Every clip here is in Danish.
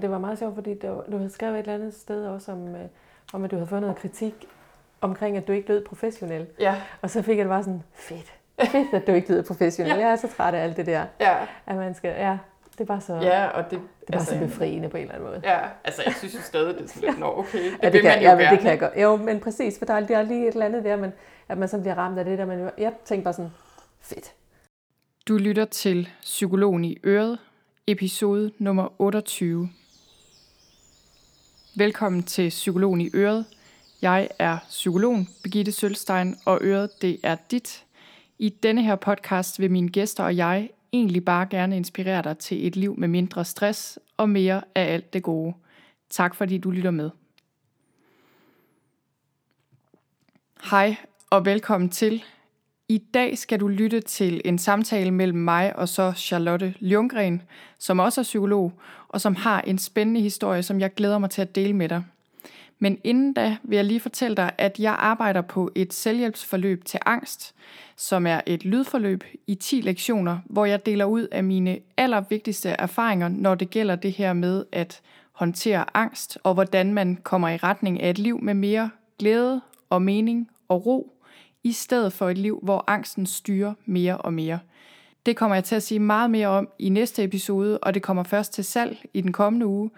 Det var meget sjovt, fordi det var, du havde skrevet et eller andet sted også om, øh, om, at du havde fået noget kritik omkring, at du ikke lød professionel. Ja. Og så fik jeg det bare sådan, fedt, fedt, at du ikke lyder professionel. Ja. Jeg er så træt af alt det der, Ja, at man skal, ja, det er bare så, ja og det, det er bare så befriende på en eller anden måde. Ja, altså jeg synes jo stadig, det er sådan lidt, nå okay, det, Ja, vil det kan, man jo ja, men det kan jeg godt. Jo, men præcis, for der er, der er lige et eller andet der, men, at man sådan bliver ramt af det der. Men jeg tænkte bare sådan, fedt. Du lytter til Psykologen i Øret, episode nummer 28. Velkommen til Psykologen i Øret. Jeg er psykologen Birgitte Sølstein, og Øret det er dit. I denne her podcast vil mine gæster og jeg egentlig bare gerne inspirere dig til et liv med mindre stress og mere af alt det gode. Tak fordi du lytter med. Hej og velkommen til. I dag skal du lytte til en samtale mellem mig og så Charlotte Ljunggren, som også er psykolog, og som har en spændende historie, som jeg glæder mig til at dele med dig. Men inden da vil jeg lige fortælle dig, at jeg arbejder på et selvhjælpsforløb til angst, som er et lydforløb i 10 lektioner, hvor jeg deler ud af mine allervigtigste erfaringer, når det gælder det her med at håndtere angst, og hvordan man kommer i retning af et liv med mere glæde og mening og ro, i stedet for et liv, hvor angsten styrer mere og mere. Det kommer jeg til at sige meget mere om i næste episode, og det kommer først til salg i den kommende uge.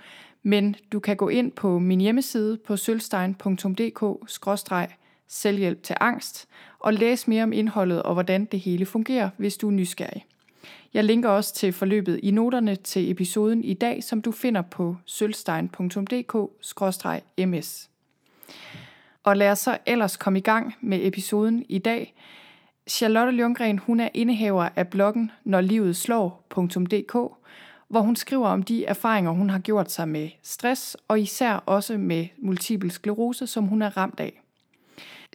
Men du kan gå ind på min hjemmeside på sølvstein.dk-selvhjælp til angst og læse mere om indholdet og hvordan det hele fungerer, hvis du er nysgerrig. Jeg linker også til forløbet i noterne til episoden i dag, som du finder på sølvstein.dk-ms. Og lad os så ellers komme i gang med episoden i dag. Charlotte Ljunggren, hun er indehaver af bloggen Når hvor hun skriver om de erfaringer, hun har gjort sig med stress, og især også med multiple sklerose, som hun er ramt af.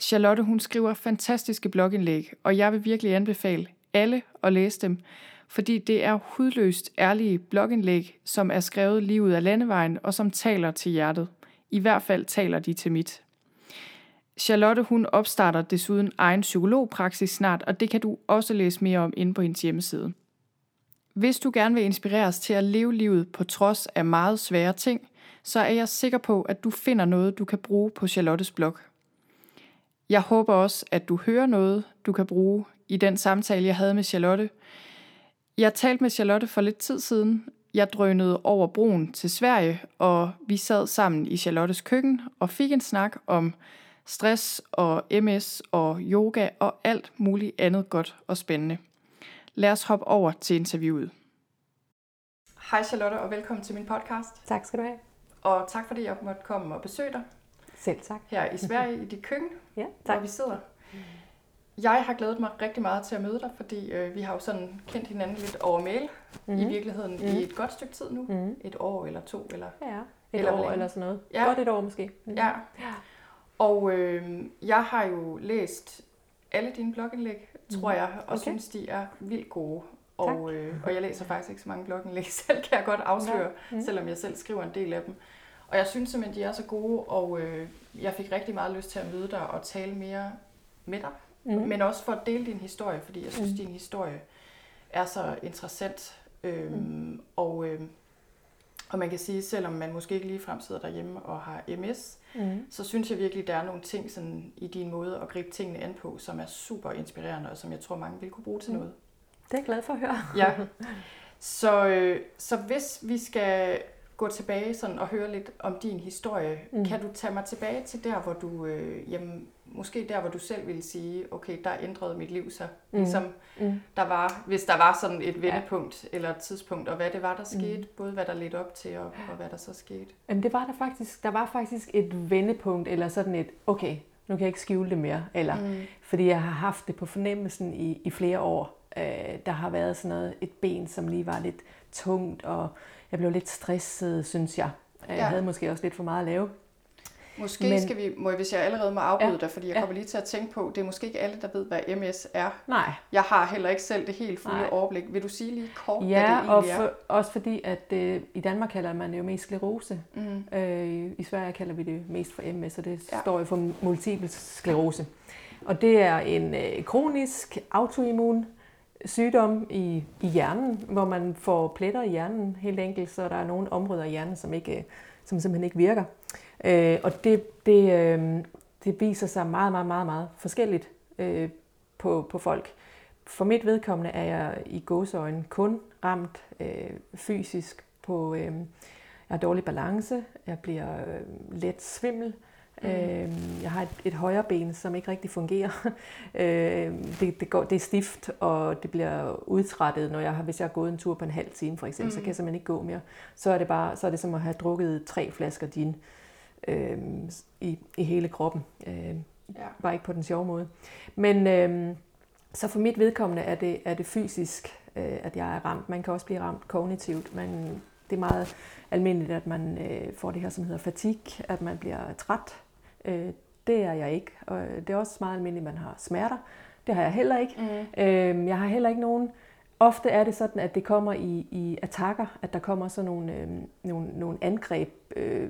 Charlotte, hun skriver fantastiske blogindlæg, og jeg vil virkelig anbefale alle at læse dem, fordi det er hudløst ærlige blogindlæg, som er skrevet lige ud af landevejen, og som taler til hjertet. I hvert fald taler de til mit. Charlotte hun opstarter desuden egen psykologpraksis snart, og det kan du også læse mere om inde på hendes hjemmeside. Hvis du gerne vil inspireres til at leve livet på trods af meget svære ting, så er jeg sikker på, at du finder noget, du kan bruge på Charlottes blog. Jeg håber også, at du hører noget, du kan bruge i den samtale, jeg havde med Charlotte. Jeg talte med Charlotte for lidt tid siden. Jeg drønede over broen til Sverige, og vi sad sammen i Charlottes køkken og fik en snak om stress og MS og yoga og alt muligt andet godt og spændende. Lad os hoppe over til interviewet. Hej Charlotte, og velkommen til min podcast. Tak skal du have. Og tak fordi jeg måtte komme og besøge dig Selv tak. her i Sverige i dit køkken, Ja, hvor tak. vi sidder. Jeg har glædet mig rigtig meget til at møde dig, fordi øh, vi har jo sådan kendt hinanden lidt over mail mm-hmm. i virkeligheden mm-hmm. i et godt stykke tid nu. Mhm. Et år eller to. Eller, Ja, et Eller hvor år længe? eller sådan noget. Ja. Godt et år måske. Mm. ja. Og øh, jeg har jo læst alle dine blogindlæg, tror jeg, og. Okay. synes, de er vildt gode. Og, øh, og jeg læser faktisk ikke så mange blogindlæg selv, kan jeg godt afsløre, Mhm. selvom jeg selv skriver en del af dem. Og jeg synes simpelthen, de er så gode, og øh, jeg fik rigtig meget lyst til at møde dig og tale mere med dig. Mm. Men også for at dele din historie, fordi jeg synes, Mhm. din historie er så interessant. Øhm, Mhm. og, øhm, og man kan sige, selvom man måske ikke ligefrem sidder derhjemme og har MS, Mm. så synes jeg virkelig, der er nogle ting sådan, i din måde at gribe tingene an på, som er super inspirerende, og som jeg tror, mange vil kunne bruge til Mm. noget. Det er jeg glad for at høre. Ja. Så, øh, så hvis vi skal gå tilbage sådan og høre lidt om din historie, mm. kan du tage mig tilbage til der, hvor du, øh, jamen, måske der, hvor du selv ville sige, okay, der ændrede mit liv sig. Mm. Ligesom Mm. der var, hvis der var sådan et vendepunkt ja. eller et tidspunkt, og hvad det var, der skete, Mm. mm. både hvad der ledte op til, og, og hvad der så skete. Jamen, det var der faktisk. Der var faktisk et vendepunkt, eller sådan et, okay, nu kan jeg ikke skjule det mere. Eller, Mm. Fordi jeg har haft det på fornemmelsen i, i flere år. Øh, der har været sådan noget, et ben, som lige var lidt tungt, og jeg blev lidt stresset, synes jeg. Jeg Ja. havde måske også lidt for meget at lave. Måske Men- skal vi, må hvis jeg allerede må afbryde Ja. ja. dig, fordi jeg Ja. kommer lige til at tænke på, det er måske ikke alle, der ved, hvad MS er. Nej. Jeg har heller ikke selv det helt fulde Nej. Overblik. Vil du sige lige kort, hvad det Ja, egentlig og er? for, også fordi, at øh, i Danmark kalder man det jo mest sklerose. Mm. Øh, I Sverige kalder vi det mest for MS, og det ja. Ja. står jo for multiple sklerose. Og det er en øh, kronisk autoimmun sygdom i, i hjernen, hvor man får pletter i hjernen helt enkelt, så der er nogle områder i hjernen, som, ikke, som simpelthen ikke virker. Øh, og det, det, øh, det viser sig meget, meget, meget, meget forskelligt øh, på, på folk. For mit vedkommende er jeg i gåseøjne kun ramt øh, fysisk på, øh, jeg har dårlig balance, jeg bliver øh, let svimmel, Mm. Øh, jeg har et, et højre ben, som ikke rigtig fungerer. øh, det, det, går, det er stift, og det bliver udtrættet, når jeg har, hvis jeg har gået en tur på en halv time for eksempel, mm. så kan jeg simpelthen ikke gå mere. Så er det bare, så er det som at have drukket tre flasker gin øh, i, i hele kroppen. Øh, ja. Bare ikke på den sjove måde. Men øh, så for mit vedkommende er det, er det fysisk, øh, at jeg er ramt. Man kan også blive ramt kognitivt. Man, det er meget almindeligt, at man øh, får det her, som hedder fatig, at man bliver træt. Øh, det er jeg ikke. Og det er også meget almindeligt, at man har smerter. Det har jeg heller ikke. Mm. Øh, jeg har heller ikke nogen... Ofte er det sådan, at det kommer i, i attacker, at der kommer sådan nogle, øh, nogle, nogle angreb øh,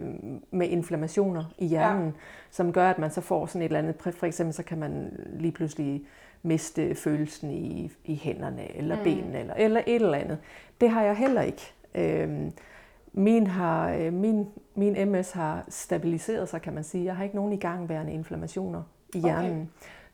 med inflammationer i hjernen, ja. som gør, at man så får sådan et eller andet... For eksempel så kan man lige pludselig miste følelsen i, i hænderne eller mm. benene eller, eller et eller andet. Det har jeg heller ikke. Øh, min, har, min, min MS har stabiliseret sig, kan man sige. Jeg har ikke nogen igangværende inflammationer i hjernen. Okay.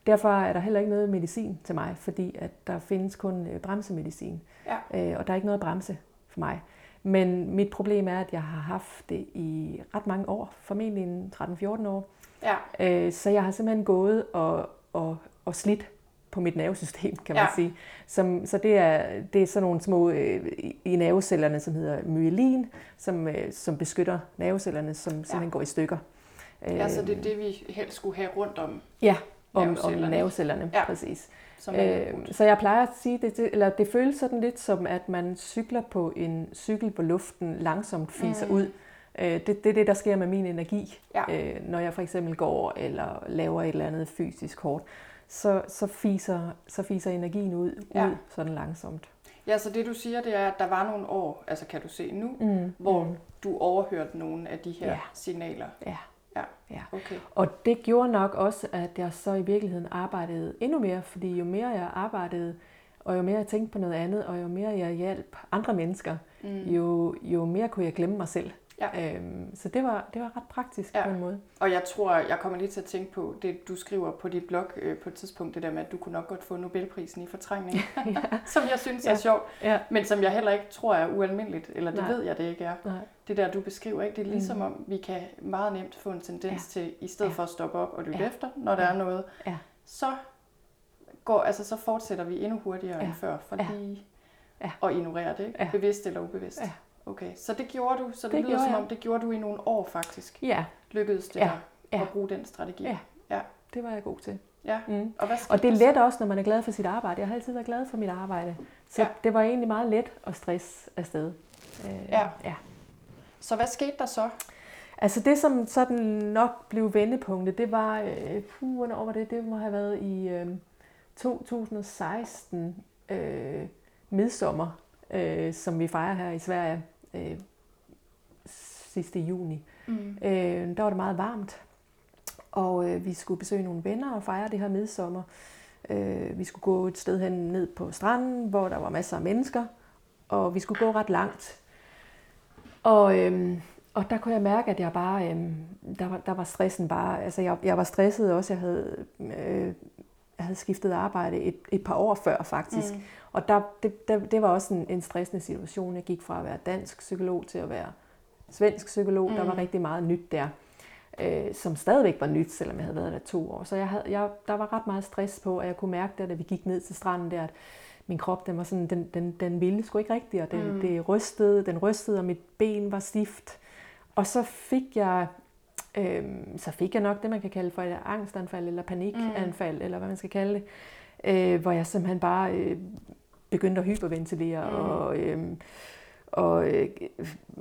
Derfor er der heller ikke noget medicin til mig, fordi at der findes kun øh, bremsemedicin. Ja. Øh, og der er ikke noget bremse for mig. Men mit problem er, at jeg har haft det i ret mange år, formentlig 13-14 år. Ja. så jeg har simpelthen gået og, og, og slidt på mit nervesystem, kan man ja. sige. Som, så det er, det er sådan nogle små øh, i nervecellerne, som hedder myelin, som, øh, som beskytter nervecellerne, som simpelthen ja. går i stykker. Ja, så det er det, vi helst skulle have rundt om Ja, om nervecellerne, om nervecellerne ja. præcis. Som øh, så jeg plejer at sige, det, det, eller det føles sådan lidt som, at man cykler på en cykel, hvor luften langsomt fiser mm. ud. Øh, det, det er det, der sker med min energi, ja. øh, når jeg for eksempel går eller laver et eller andet fysisk hårdt så, så, fiser, så fiser energien ud, ja. ud sådan langsomt. Ja, så det du siger, det er, at der var nogle år, altså kan du se nu, mm. hvor mm. du overhørte nogle af de her ja. signaler. Ja. Ja. ja. Okay. Og det gjorde nok også, at jeg så i virkeligheden arbejdede endnu mere, fordi jo mere jeg arbejdede, og jo mere jeg tænkte på noget andet, og jo mere jeg hjalp andre mennesker, mm. jo, jo mere kunne jeg glemme mig selv. Ja. Øhm, så det var, det var ret praktisk ja. på en måde. Og jeg tror, jeg kommer lige til at tænke på det, du skriver på dit blog øh, på et tidspunkt, det der med, at du kunne nok godt få Nobelprisen i fortrængning, ja. som jeg synes er ja. sjovt, ja. men som jeg heller ikke tror er ualmindeligt, eller det Nej. ved jeg, det ikke er. Nej. Det der, du beskriver, ikke? det er ligesom mm. om, vi kan meget nemt få en tendens ja. til, i stedet ja. for at stoppe op og lytte ja. efter, når der ja. er noget, ja. så går, altså, så fortsætter vi endnu hurtigere ja. end før, for ja. lige ja. at ignorere det, ikke? Ja. bevidst eller ubevidst. Ja. Okay, så det gjorde du, så det, det lyder som om, det gjorde du i nogle år faktisk. Ja. Lykkedes det ja. ja. at bruge den strategi? Ja. ja, det var jeg god til. Ja. Mm. Og, hvad og det er let også, når man er glad for sit arbejde. Jeg har altid været glad for mit arbejde. Så ja. det var egentlig meget let at stress afsted. Øh, ja. ja. Så hvad skete der så? Altså det, som sådan nok blev vendepunktet, det var, øh, puh, hvornår var det? Det må have været i øh, 2016 øh, midsommer, øh, som vi fejrer her i Sverige øh, sidste juni. Mm. Øh, der var det meget varmt, og øh, vi skulle besøge nogle venner og fejre det her midsommer. Øh, vi skulle gå et sted hen ned på stranden, hvor der var masser af mennesker, og vi skulle gå ret langt. Og, øh, og der kunne jeg mærke, at jeg bare, øh, der, var, der var stressen bare, altså jeg, jeg var stresset også, jeg havde, øh, jeg havde skiftet arbejde et, et par år før faktisk, mm. Og der, det, der, det var også en, en stressende situation. Jeg gik fra at være dansk psykolog til at være svensk psykolog. Mm. Der var mm. rigtig meget nyt der, øh, som stadigvæk var nyt, selvom jeg havde været der to år. Så jeg havde, jeg, der var ret meget stress på, og jeg kunne mærke det, da vi gik ned til stranden der, at min krop, den var sådan, den, den, den ville sgu ikke rigtigt, og den, mm. det rystede, den rystede, og mit ben var stift. Og så fik jeg, øh, så fik jeg nok det, man kan kalde for et angstanfald, eller panikanfald, mm. eller hvad man skal kalde det, øh, hvor jeg simpelthen bare øh, begyndte at hyperventilere, mm. og, øhm, og øh,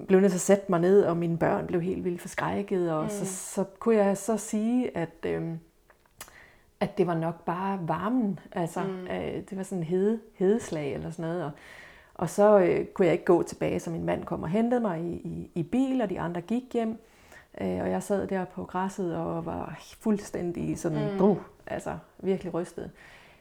blev nødt til at sætte mig ned, og mine børn blev helt vildt forskrækket, og mm. så, så kunne jeg så sige, at, øhm, at det var nok bare varmen, altså mm. øh, det var sådan en hede, hedeslag eller sådan noget, og, og så øh, kunne jeg ikke gå tilbage, så min mand kom og hentede mig i, i, i bil, og de andre gik hjem, øh, og jeg sad der på græsset og var fuldstændig sådan, mm. uh, altså virkelig rystet.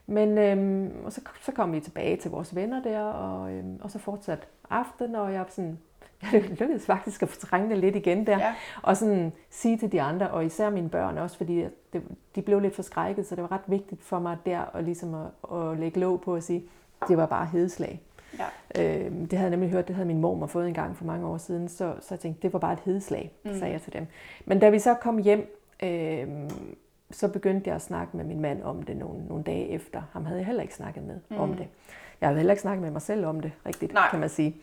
Men øhm, og så, så kom vi tilbage til vores venner der, og, øhm, og så fortsatte aften, og jeg sådan, jeg lykkedes faktisk at fortrænge det lidt igen der, Ja. og sådan sige til de andre, og især mine børn også, fordi det, de blev lidt forskrækket, så det var ret vigtigt for mig der at, ligesom at, at lægge låg på at sige, det var bare hedeslag. Ja. Øhm, det havde jeg nemlig hørt, det havde min mor fået en gang for mange år siden, så, så jeg tænkte, det var bare et hedeslag, mm. sagde jeg til dem. Men da vi så kom hjem, øhm, så begyndte jeg at snakke med min mand om det nogle, nogle dage efter. Ham havde jeg heller ikke snakket med mm. om det. Jeg havde heller ikke snakket med mig selv om det, rigtigt, Nej. kan man sige.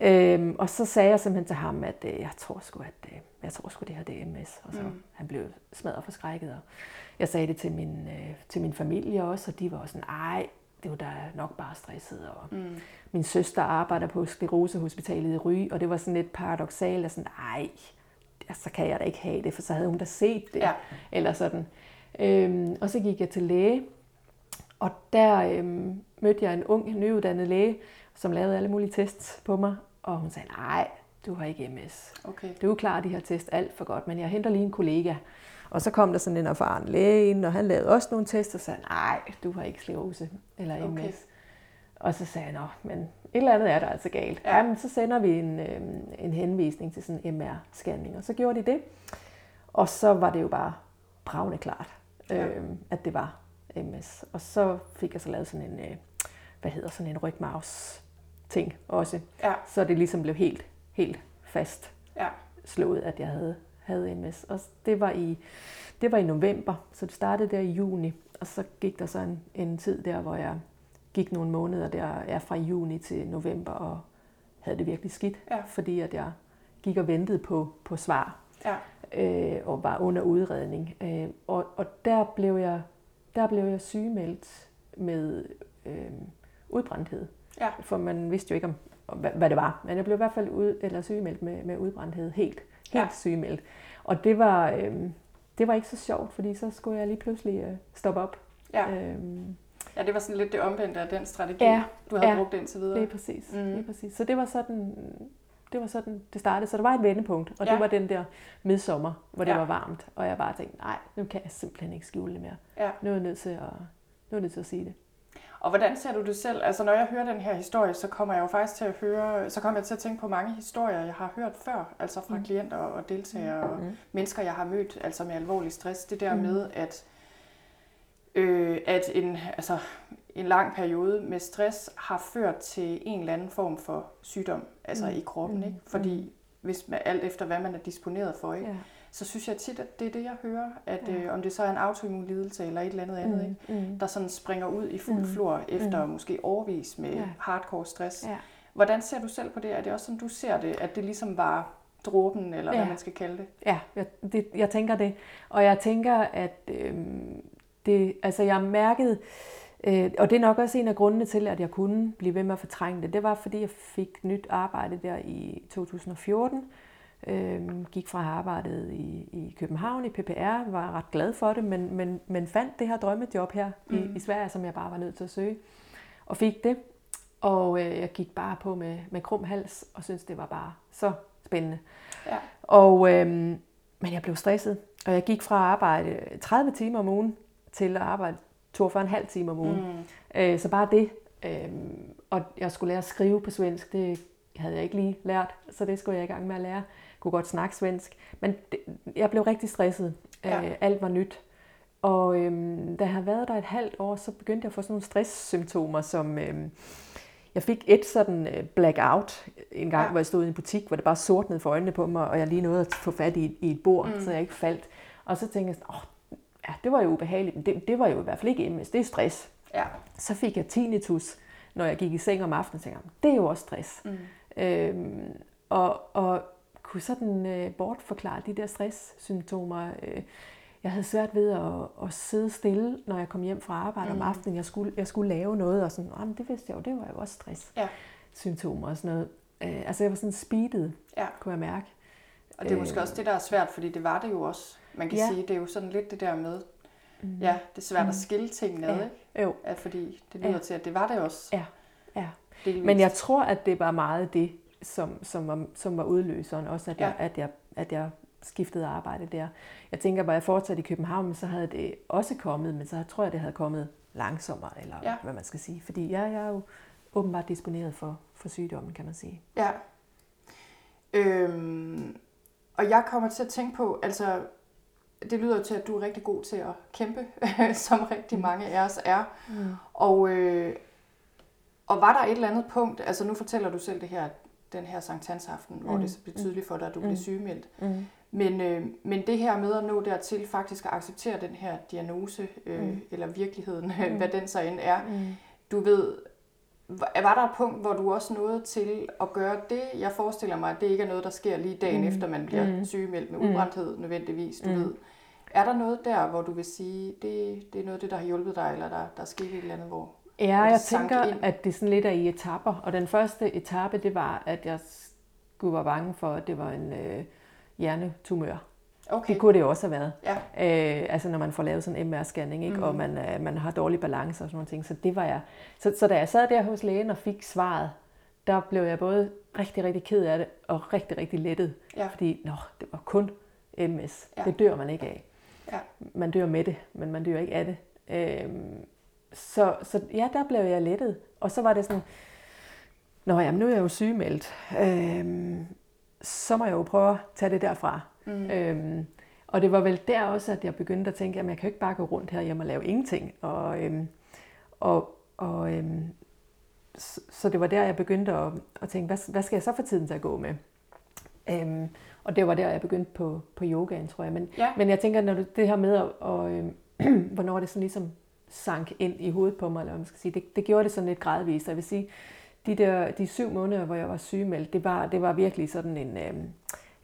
Øhm, og så sagde jeg simpelthen til ham, at øh, jeg tror sgu, at øh, jeg tror sgu, det her det er MS. Og så Mm. han blev smadret forskrækket. Og jeg sagde det til min, øh, til min familie også, og de var også sådan, ej, det var da nok bare stresset. Og Mm. min søster arbejder på Sklerosehospitalet i Ry, og det var sådan lidt paradoxalt, at sådan, ej, så kan jeg da ikke have det, for så havde hun da set det. Ja. Eller sådan. Øhm, og så gik jeg til læge, og der øhm, mødte jeg en ung, nyuddannet læge, som lavede alle mulige tests på mig, og hun sagde, nej, du har ikke MS. Okay. Du klarer de her test alt for godt, men jeg henter lige en kollega. Og så kom der sådan en erfaren læge ind, og han lavede også nogle tests, og sagde, nej, du har ikke sklerose eller MS. Okay. Og så sagde jeg, nå, men et eller andet er der altså galt. Ja. Ja. Jamen, så sender vi en, øh, en henvisning til sådan en MR-scanning, og så gjorde de det. Og så var det jo bare bravende klart, øh, Ja. at det var MS. Og så fik jeg så lavet sådan en, øh, hvad hedder sådan en rygmavs ting også. Ja. Så det ligesom blev helt, helt fast Ja. slået, at jeg havde, havde MS. Og det var, i, det var i november, så det startede der i juni. Og så gik der så en, en tid der, hvor jeg gik nogle måneder der, ja, fra juni til november, og havde det virkelig skidt, Ja. fordi at jeg gik og ventede på, på svar, Ja. øh, og var under udredning. Øh, og, og der blev jeg, der blev jeg sygemeldt med øh, udbrændthed. Ja. For man vidste jo ikke, om, hvad, hvad det var. Men jeg blev i hvert fald ud, eller sygemeldt med, med udbrændthed. Helt, helt Ja. sygemeldt. Og det var, øh, det var ikke så sjovt, fordi så skulle jeg lige pludselig øh, stoppe op. Ja. Øhm, ja, det var sådan lidt det omvendte af den strategi, Ja, du havde ja. brugt indtil videre. Lige præcis, Mm. mm. lige præcis. Så det var sådan, det var sådan, det startede. Så der var et vendepunkt, og Ja. det var den der midsommer, hvor det Ja. var varmt. Og jeg bare tænkte, nej, nu kan jeg simpelthen ikke skjule det mere. Ja. Nu er jeg nødt til at, nu er jeg nødt til at sige det. Og hvordan ser du det selv? Altså når jeg hører den her historie, så kommer jeg jo faktisk til at høre, så kommer jeg til at tænke på mange historier, jeg har hørt før, altså fra mm. Klienter og deltagere og Mm. mennesker, jeg har mødt, altså med alvorlig stress. Det der. Mm. med, at, øh, at en, altså, en lang periode med stress har ført til en eller anden form for sygdom, altså mm. Mm. i kroppen, Mm. ikke? Fordi hvis man, alt efter hvad man er disponeret for, ikke? Ja. så synes jeg tit, at det er det, jeg hører, at Ja. øh, om det så er en autoimmun lidelse eller et eller andet andet, ikke? Mm. der sådan springer ud i fuld Mm. flor efter Mm. måske overvis med Ja. hardcore stress. Ja. Hvordan ser du selv på det? Er det også sådan, du ser det, at det ligesom var dråben, eller hvad Ja. man skal kalde det? Ja, jeg, det, jeg tænker det. Og jeg tænker, at øhm, det, altså jeg mærkede, øh, og det er nok også en af grundene til, at jeg kunne blive ved med at fortrænge det, det var, fordi jeg fik nyt arbejde der i 2014. Øhm, gik fra arbejdet i, i København i PPR, var ret glad for det, men, men, men fandt det her drømmejob her mm. I, i Sverige, som jeg bare var nødt til at søge. Og fik det. Og øh, jeg gik bare på med, med krum hals, og syntes, det var bare så spændende. Ja. Og, øhm, men jeg blev stresset, og jeg gik fra at arbejde 30 timer om ugen til at arbejde 42,5 timer om ugen. Mm. Øh, så bare det. Øhm, og jeg skulle lære at skrive på svensk, det havde jeg ikke lige lært, så det skulle jeg i gang med at lære. Jeg kunne godt snakke svensk, men det, jeg blev rigtig stresset. Ja. Øh, alt var nyt. Og øhm, da jeg havde været der et halvt år, så begyndte jeg at få sådan nogle stresssymptomer, som øhm, jeg fik et sådan øh, blackout en gang, Ja. hvor jeg stod i en butik, hvor det bare sortnede for øjnene på mig, og jeg lige nåede at få fat i, i et bord, Mm. mm. så jeg ikke faldt. Og så tænkte jeg sådan, åh, ja, det var jo ubehageligt, men det, det var jo i hvert fald ikke MS, det er stress. Ja. Så fik jeg tinnitus, når jeg gik i seng om aftenen, og tænkte, det er jo også stress. Mm. Øhm, og, og kunne sådan øh, bortforklare de der stresssymptomer. Øh, jeg havde svært ved at, at sidde stille, når jeg kom hjem fra arbejde mm. Om aftenen. Jeg skulle, jeg skulle lave noget, og sådan, men det vidste jeg jo, det var jo også Ja. stresssymptomer og sådan noget. Øh, altså jeg var sådan speedet, Ja. kunne jeg mærke. Og det er måske Øh. også det, der er svært, fordi det var det jo også. Man kan Ja. sige, det er jo sådan lidt det der med, Mm. ja, det er svært at Mm. skille tingene ad, Ja. ikke? Jo, At fordi det lyder Ja. til, at det var det også. Ja. Ja. Delvist. men jeg tror, at det var meget det, som, som, var, som var udløseren. Også at, Ja. jeg, at, jeg, at jeg skiftede arbejde der. Jeg tænker, var jeg fortsat i København, så havde det også kommet, men så tror jeg, det havde kommet langsommere, eller ja. hvad man skal sige. Fordi jeg, jeg er jo åbenbart disponeret for, for sygdommen, kan man sige. Ja. Øhm, og jeg kommer til at tænke på, altså, det lyder til, at du er rigtig god til at kæmpe, som rigtig mange af os er. Mm. Og, øh, og var der et eller andet punkt, altså nu fortæller du selv det her, den her Sankt Hans aften, hvor Mm. det blev tydeligt for dig, at du blev Mm. sygemeldt. Mm. Men, øh, men det her med at nå dertil faktisk at acceptere den her diagnose, øh, Mm. eller virkeligheden, Mm. hvad den så end er, Mm. du ved, var var der et punkt, hvor du også nåede til at gøre det? Jeg forestiller mig, at det ikke er noget, der sker lige dagen Mm. efter, man bliver Mm. sygemeldt med Mm. udbrændthed nødvendigvis, du Mm. ved. Er der noget der, hvor du vil sige, det, det er noget af det, der har hjulpet dig, eller der, der er sket et eller andet, hvor... Ja, hvor jeg tænker, ind? at det sådan lidt er i etapper. Og den første etape, det var, at jeg skulle være bange for, at det var en øh, hjernetumør. Okay, Det kunne det også have været. ja, Øh, altså når man får lavet sådan en MR-scanning, ikke? Mhm. Mm. og man, øh, man har dårlig balance og sådan nogle ting. Så det var jeg. Så, så da jeg sad der hos lægen og fik svaret, der blev jeg både rigtig, rigtig ked af det, og rigtig, rigtig lettet. ja, Fordi, nå, det var kun MS. Ja. Det dør man ikke af. Ja. Man dør med det, men man dør ikke af det. Øhm, så, så ja, der blev jeg lettet. Og så var det sådan, nå jamen, nu er jeg jo sygemeldt. Øhm, så må jeg jo prøve at tage det derfra. mm. Øhm, og det var vel der også, at jeg begyndte at tænke, at jeg kan jo ikke bare gå rundt her hjemme og lave ingenting. Og, øhm, og, og øhm, så, så det var der, jeg begyndte at, at tænke, hvad, hvad skal jeg så få tiden til at gå med? Øhm, og det var der, jeg begyndte på, på yogaen, tror jeg. Men, ja, men jeg tænker, når du, det her med, at, og, øhm, hvornår det sådan ligesom sank ind i hovedet på mig, eller hvad man skal sige, det, det gjorde det sådan lidt gradvist. Jeg vil sige, de der de syv måneder, hvor jeg var sygemeldt, det var, det var virkelig sådan en, øhm,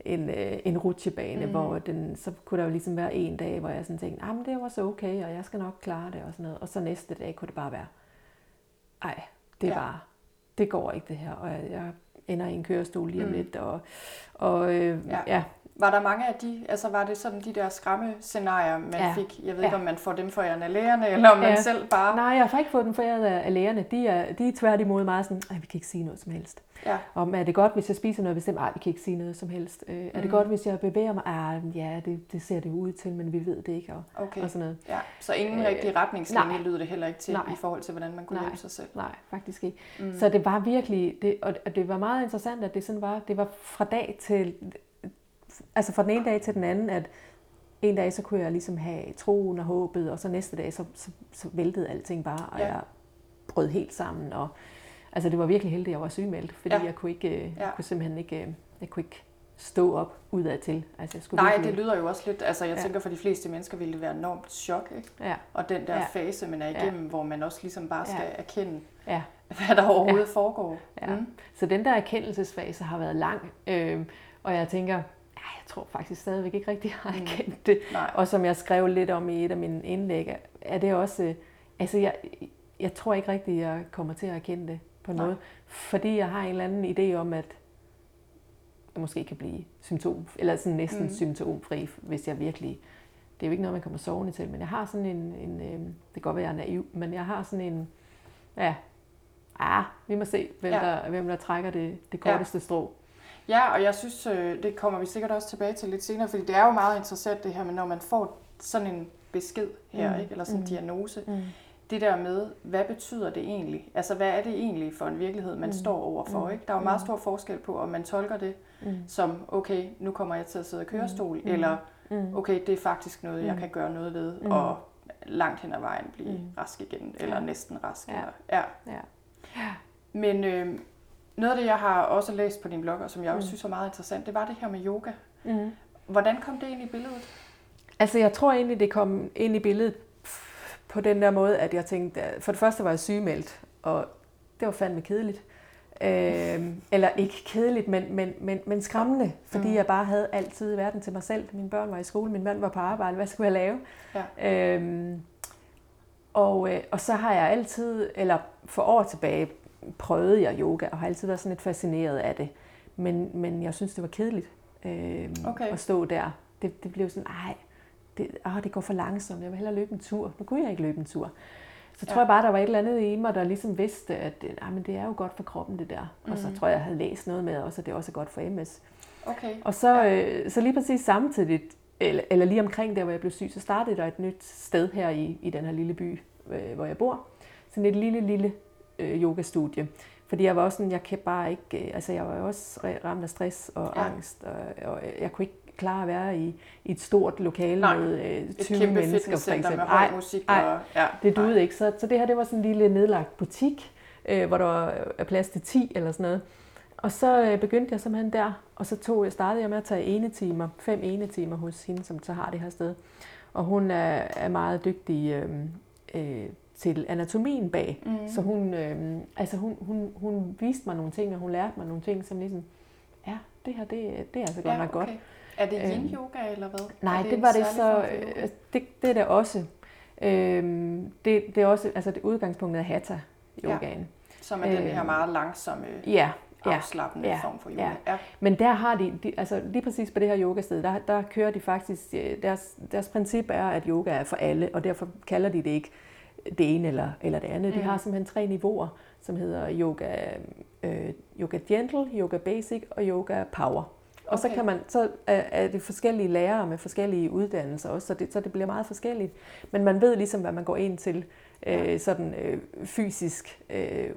en, øh, en rutsjebane, mm. hvor den, så kunne der jo ligesom være en dag, hvor jeg sådan tænkte, ah, men det var så okay, og jeg skal nok klare det og sådan noget. Og så næste dag kunne det bare være, ej, det er ja. bare, det går ikke det her, og jeg, jeg ender i en kørestol lige om Mm. lidt, og, og øh, Ja. ja. Var der mange af de, altså var det sådan de der skræmmescenarier, man Ja. fik? Jeg ved Ja. ikke, om man får dem foræret af lægerne, eller om man Ja. selv bare... Nej, jeg har ikke fået den foræret af lægerne. De er, de er tværtimod meget sådan, at vi kan ikke sige noget som helst. Ja. Om er det godt, hvis jeg spiser noget bestemt? Nej, vi kan ikke sige noget som helst. Øh, er Mhm. det godt, hvis jeg bevæger mig? Ah, ja, det, det ser det ud til, men vi ved det ikke. Og, Okay. og sådan noget. Ja, så ingen Øh, rigtig retningslinje nej. lyder det heller ikke til Nej. i forhold til, hvordan man kunne Nej. hjælpe sig selv. Nej, faktisk ikke. Mm. Mm. Så det var virkelig, det, og det var meget interessant, at det sådan var, det var fra dag til, altså fra den ene dag til den anden, at en dag så kunne jeg ligesom have troen og håbet, og så næste dag så, så, så væltede alting bare, og Ja. ja. jeg brød helt sammen, og altså det var virkelig heldigt, at jeg var sygemeldt, fordi Ja. ja. jeg kunne ikke, øh, Ja. kunne simpelthen ikke, øh, jeg kunne ikke stå op udad til. Altså jeg skulle Nej, virkelig, det lyder jo også lidt, altså jeg Ja. tænker for de fleste mennesker ville det være enormt chok, ikke? Ja, Og den der Ja. fase, man er Ja. igennem, hvor man også ligesom bare skal Ja. erkende, ja. hvad der overhovedet foregår. Ja. Mm. Så den der erkendelsesfase har været lang, øh, og jeg tænker, ja, jeg tror faktisk stadigvæk ikke rigtig, jeg har Mm. erkendt det. Nej. Og som jeg skrev lidt om i et af mine indlæg, er det også, øh, altså jeg, jeg tror ikke rigtig, jeg kommer til at erkende det på Nej. måde, fordi jeg har en eller anden idé om, at jeg måske kan blive symptom, eller sådan næsten Mm. mm. symptomfri, hvis jeg virkelig, det er jo ikke noget, man kommer sovende til, men jeg har sådan en, en øh, det kan godt være, jeg er naiv, men jeg har sådan en, ja, ah, vi må se, hvem, Ja. ja. der, hvem der trækker det, det Ja. korteste strå. Ja, og jeg synes, øh, det kommer vi sikkert også tilbage til lidt senere, fordi det er jo meget interessant det her med, når man får sådan en besked her, Mm. ikke? eller sådan en Mm. diagnose, Mm. det der med, hvad betyder det egentlig? Altså, hvad er det egentlig for en virkelighed, man Mm. står overfor? Mm. Ikke? Der er jo meget Mm. stor forskel på, om man tolker det Mm. som, okay, nu kommer jeg til at sidde i kørestol, Mm. eller Mm. okay, det er faktisk noget, jeg Mm. kan gøre noget ved, Mm. og langt hen ad vejen blive Mm. rask igen, eller Ja. næsten rask. Ja. Eller, ja. Ja. Men øh, noget af det, jeg har også læst på din blog, og som jeg også Mm. synes er meget interessant, det var det her med yoga. Mm. Hvordan kom det ind i billedet? Altså, jeg tror egentlig, det kom ind i billedet på den der måde, at jeg tænkte, for det første var jeg sygemeldt, og det var fandme kedeligt. Øh, eller ikke kedeligt, men, men, men, men skræmmende, fordi Mm. mm. jeg bare havde altid i verden til mig selv. Mine børn var i skole, min mand var på arbejde, hvad skulle jeg lave? Ja. Øh, og, øh, og så har jeg altid, eller for år tilbage, prøvede jeg yoga, og har altid været sådan lidt fascineret af det. Men, men jeg synes, det var kedeligt øh, Okay. at stå der. Det, det blev sådan, ej, det, åh, det går for langsomt, jeg vil hellere løbe en tur. Nu kunne jeg ikke løbe en tur. Så Ja. tror jeg bare, der var et eller andet i mig, der ligesom vidste, at ah, men det er jo godt for kroppen, det der. Og så Mhm. tror jeg, jeg havde læst noget med også, at det også er godt for MS. Okay. Og så, øh, så lige præcis samtidig, eller, eller lige omkring der, hvor jeg blev syg, så startede der et nyt sted her i, i den her lille by, øh, hvor jeg bor. Sådan et lille, lille øh, yogastudie. Fordi jeg var også sådan, jeg kan bare ikke, øh, altså jeg var også ramt af stress og ja. angst, og, og jeg kunne ikke klare at være i, i et stort lokale Nej, med øh, 20 et mennesker for eksempel. med høj musik. Ej, og, ja, det duede ikke. Så, så det her, det var sådan en lille nedlagt butik, øh, hvor der var plads til 10 eller sådan noget. Og så øh, begyndte jeg simpelthen der, og så tog, startede jeg med at tage ene timer, fem ene timer hos hende, som så har det her sted. Og hun er, er meget dygtig øh, øh, til anatomien bag. Mm. Så hun, øh, altså hun, hun, hun viste mig nogle ting, og hun lærte mig nogle ting, som ligesom, ja, det her, det, det er altså godt ja, nok okay. godt. Er det yin yoga eller hvad? Nej, det, det var det så, øh, det, det er det også. Øhm, det, det er også, altså det udgangspunktet er hatha yogaen. Ja, som er den her øhm, meget langsomme ja, afslappende ja, form for yoga. Ja. ja. Men der har de, de, altså lige præcis på det her yogasted, der, der kører de faktisk, øh, deres, deres princip er, at yoga er for alle, og derfor kalder de det ikke det ene eller, eller det andet. Mm. De har simpelthen tre niveauer, som hedder yoga, øh, yoga gentle, yoga basic og yoga power. Og okay. så kan man så er, er det forskellige lærere med forskellige uddannelser også, så det, så det bliver meget forskelligt. Men man ved ligesom, hvad man går ind til øh, sådan øh, fysisk, øh,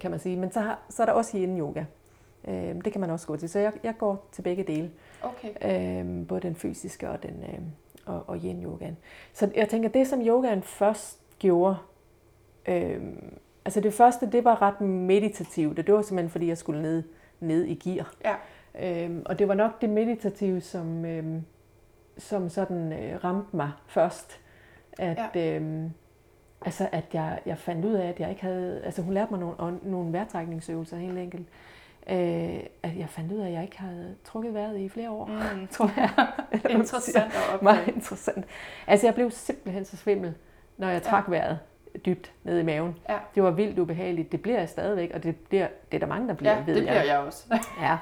kan man sige. Men så, har, så er der også yin yoga. Øh, det kan man også gå til. Så jeg, jeg går til begge dele. Okay. Øh, både den fysiske og den øh, og, og yin yogaen. Så jeg tænker, det som yogaen først gjorde, øh, altså det første, det var ret meditativt. Det var simpelthen, fordi jeg skulle ned, ned i gear. Ja. Øhm, og det var nok det meditative, som, øhm, som sådan øh, ramte mig først. At, ja. øhm, altså, at jeg, jeg fandt ud af, at jeg ikke havde... Altså hun lærte mig nogle, nogle vejrtrækningsøvelser helt enkelt. Øh, at jeg fandt ud af, at jeg ikke havde trukket vejret i flere år, mm. tror jeg. interessant at. Meget interessant. Altså jeg blev simpelthen så svimmel, når jeg trak ja. vejret dybt ned i maven. Ja. Det var vildt ubehageligt. Det bliver jeg stadigvæk, og det, bliver, det er der mange, der bliver, ja, ved det bliver jeg, jeg også. ja.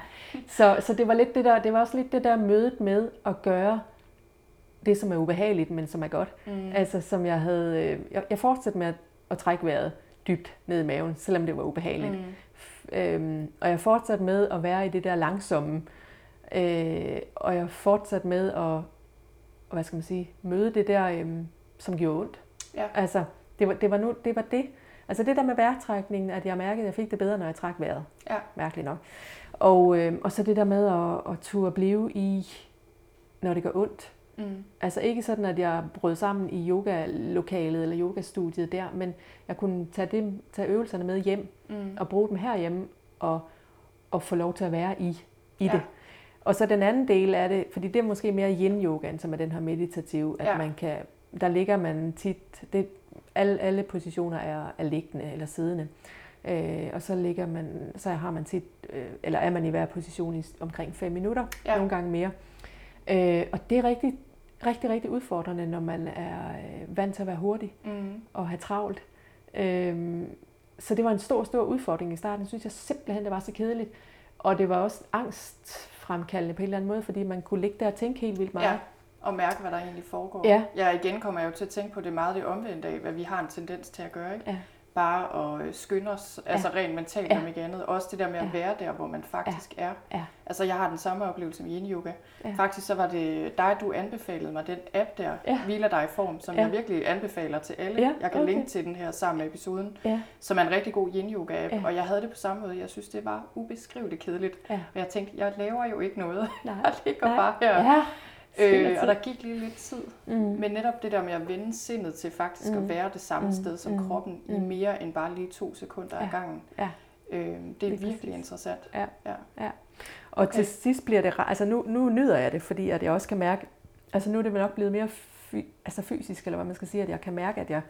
Så, så det var lidt det der, det var også lidt det der mødet med at gøre det, som er ubehageligt, men som er godt. Mm. Altså som jeg havde, øh, jeg, jeg fortsatte med at, at trække vejret dybt ned i maven, selvom det var ubehageligt. Mm. Øhm, og jeg fortsatte med at være i det der langsomme, øh, og jeg fortsatte med at, hvad skal man sige, møde det der, øh, som gjorde ondt. Ja. Altså, det var, det var, nu, det var det. Altså det der med vejrtrækningen, at jeg mærkede, at jeg fik det bedre, når jeg trak vejret. Ja. Mærkeligt nok. Og, øh, og så det der med at, at turde blive i, når det gør ondt. Mm. Altså ikke sådan, at jeg brød sammen i yogalokalet eller yogastudiet der, men jeg kunne tage, det, tage øvelserne med hjem mm. og bruge dem herhjemme og, og få lov til at være i, i ja. det. Og så den anden del af det, fordi det er måske mere yin-yogaen, som er den her meditative, at ja. man kan, der ligger man tit, det, alle, alle positioner er, er liggende eller siddende. Øh, og så ligger man, så har man tit, øh, eller er man i hver position i omkring 5 minutter, ja. nogle gange mere. Øh, og det er rigtig, rigtig, rigtig udfordrende, når man er øh, vant til at være hurtig mm. og have travlt. Øh, så det var en stor, stor udfordring i starten. synes jeg simpelthen, det var så kedeligt. Og det var også angstfremkaldende på en eller anden måde, fordi man kunne ligge der og tænke helt vildt meget. Ja og mærke, hvad der egentlig foregår. Ja. ja, igen kommer jeg jo til at tænke på det meget det omvendte af, hvad vi har en tendens til at gøre. Ikke? Ja. Bare at øh, skynde os, ja. altså rent mentalt ja. om ikke andet. Også det der med at ja. være der, hvor man faktisk ja. er. Ja. Altså jeg har den samme oplevelse med yin yoga. Ja. Faktisk så var det dig, du anbefalede mig, den app der, ja. Hviler dig i form, som ja. jeg virkelig anbefaler til alle. Ja. Jeg kan okay. linke til den her sammen med episoden, ja. som er en rigtig god yin yoga app. Ja. Og jeg havde det på samme måde. Jeg synes, det var ubeskriveligt kedeligt. Ja. Og jeg tænkte, jeg laver jo ikke noget. Nej. Jeg ligger Nej. bare her. Ja Øh, og der gik lige lidt tid. Mm. Men netop det der med at vende sindet til faktisk mm. at være det samme mm. sted som mm. kroppen mm. i mere end bare lige to sekunder ja. ad gangen. Ja. Øh, det er det virkelig præcis. interessant. Ja. Ja. ja. Og okay. til sidst bliver det, altså nu, nu nyder jeg det, fordi at jeg også kan mærke, altså nu er det nok blevet mere fy, altså fysisk, eller hvad man skal sige, at jeg kan mærke, at jeg,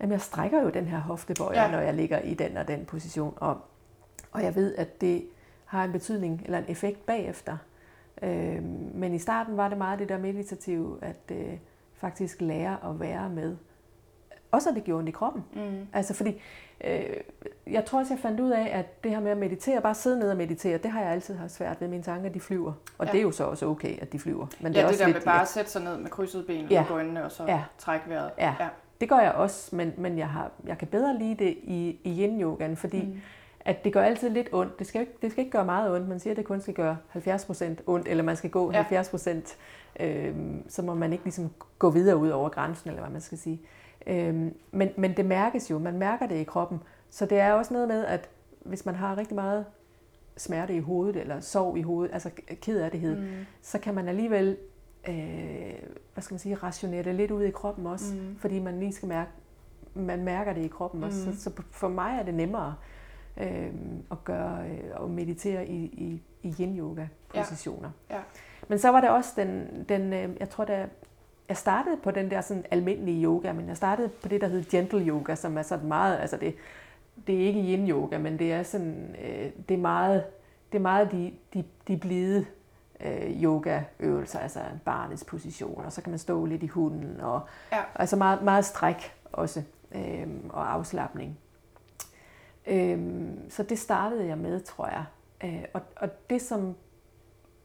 jamen jeg strækker jo den her hoftebøjer, ja. når jeg ligger i den og den position, og, og jeg ved, at det har en betydning, eller en effekt bagefter. Øh, men i starten var det meget det der meditative, at øh, faktisk lære at være med. Også at det gjorde ondt i kroppen. Mm. Altså fordi, øh, jeg tror også, jeg fandt ud af, at det her med at meditere, bare sidde ned og meditere, det har jeg altid haft svært ved. Mine tanker, de flyver. Og ja. det er jo så også okay, at de flyver. Men det ja, er det også der lidt, med bare at sætte sig ned med krydsede ben, ja. lukke øjnene og så ja. trække vejret. Ja. ja, det gør jeg også, men, men jeg, har, jeg kan bedre lide det i, i yin-yogaen, fordi mm at det gør altid lidt ondt. Det skal, ikke, det skal ikke gøre meget ondt. Man siger, at det kun skal gøre 70% ondt, eller man skal gå ja. 70%, øh, så må man ikke ligesom gå videre ud over grænsen, eller hvad man skal sige. Øhm, men, men det mærkes jo, man mærker det i kroppen. Så det er også noget med, at hvis man har rigtig meget smerte i hovedet, eller sov i hovedet, altså ked af det mm. så kan man alligevel, øh, hvad skal man sige, rationere det lidt ud i kroppen også, mm. fordi man lige skal mærke, man mærker det i kroppen mm. også. Så, så for mig er det nemmere øh, at gøre øh, og meditere i, i, i yin-yoga positioner. Ja. Ja. Men så var det også den, den øh, jeg tror, der jeg startede på den der sådan almindelige yoga, men jeg startede på det, der hedder gentle yoga, som er sådan meget, altså det, det er ikke yin yoga, men det er sådan, øh, det er meget, det er meget de, de, de blide øh, yogaøvelser, altså barnets position, og så kan man stå lidt i hunden, og ja. altså meget, meget stræk også, øh, og afslappning. Øh, så det startede jeg med, tror jeg. Øh, og, og det som,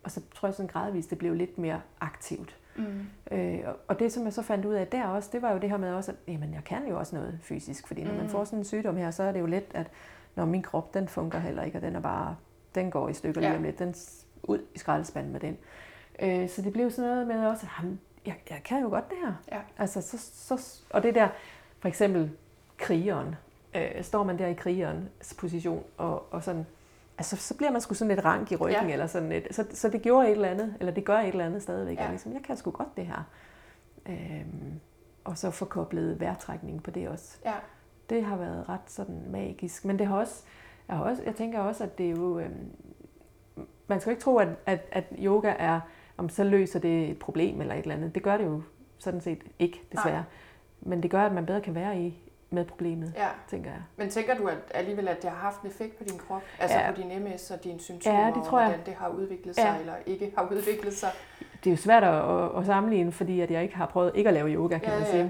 og så tror jeg sådan gradvist, det blev lidt mere aktivt. Mm. Øh, og det, som jeg så fandt ud af der også, det var jo det her med også, at jamen, jeg kan jo også noget fysisk. Fordi når mm. man får sådan en sygdom her, så er det jo let, at når min krop, den fungerer heller ikke, og den er bare, den går i stykker ja. lige om lidt. Den ud i skraldespanden med den. Øh, så det blev sådan noget med også, at jeg, jeg kan jo godt det her. Ja. Altså, så, så, og det der, for eksempel krigeren, øh, står man der i krigerens position, og, og sådan, altså, så bliver man sgu sådan lidt rank i ryggen, ja. eller sådan lidt. Så, så det gjorde et eller andet, eller det gør et eller andet stadigvæk. Ja. Jeg, ligesom, jeg kan sgu godt det her. Øhm, og så få koblet vejrtrækning på det også. Ja. Det har været ret sådan magisk. Men det har også, jeg, har også, jeg tænker også, at det er jo, øhm, man skal ikke tro, at, at, at yoga er, om så løser det et problem eller et eller andet. Det gør det jo sådan set ikke, desværre. Nej. Men det gør, at man bedre kan være i, med problemet, ja. tænker jeg. Men tænker du at alligevel, at det har haft en effekt på din krop? Altså ja. på din MS og dine symptomer, ja, det tror jeg. og hvordan det har udviklet sig, ja. eller ikke har udviklet sig? Det er jo svært at, at sammenligne, fordi at jeg ikke har prøvet ikke at lave yoga, kan ja, man sige. Ja.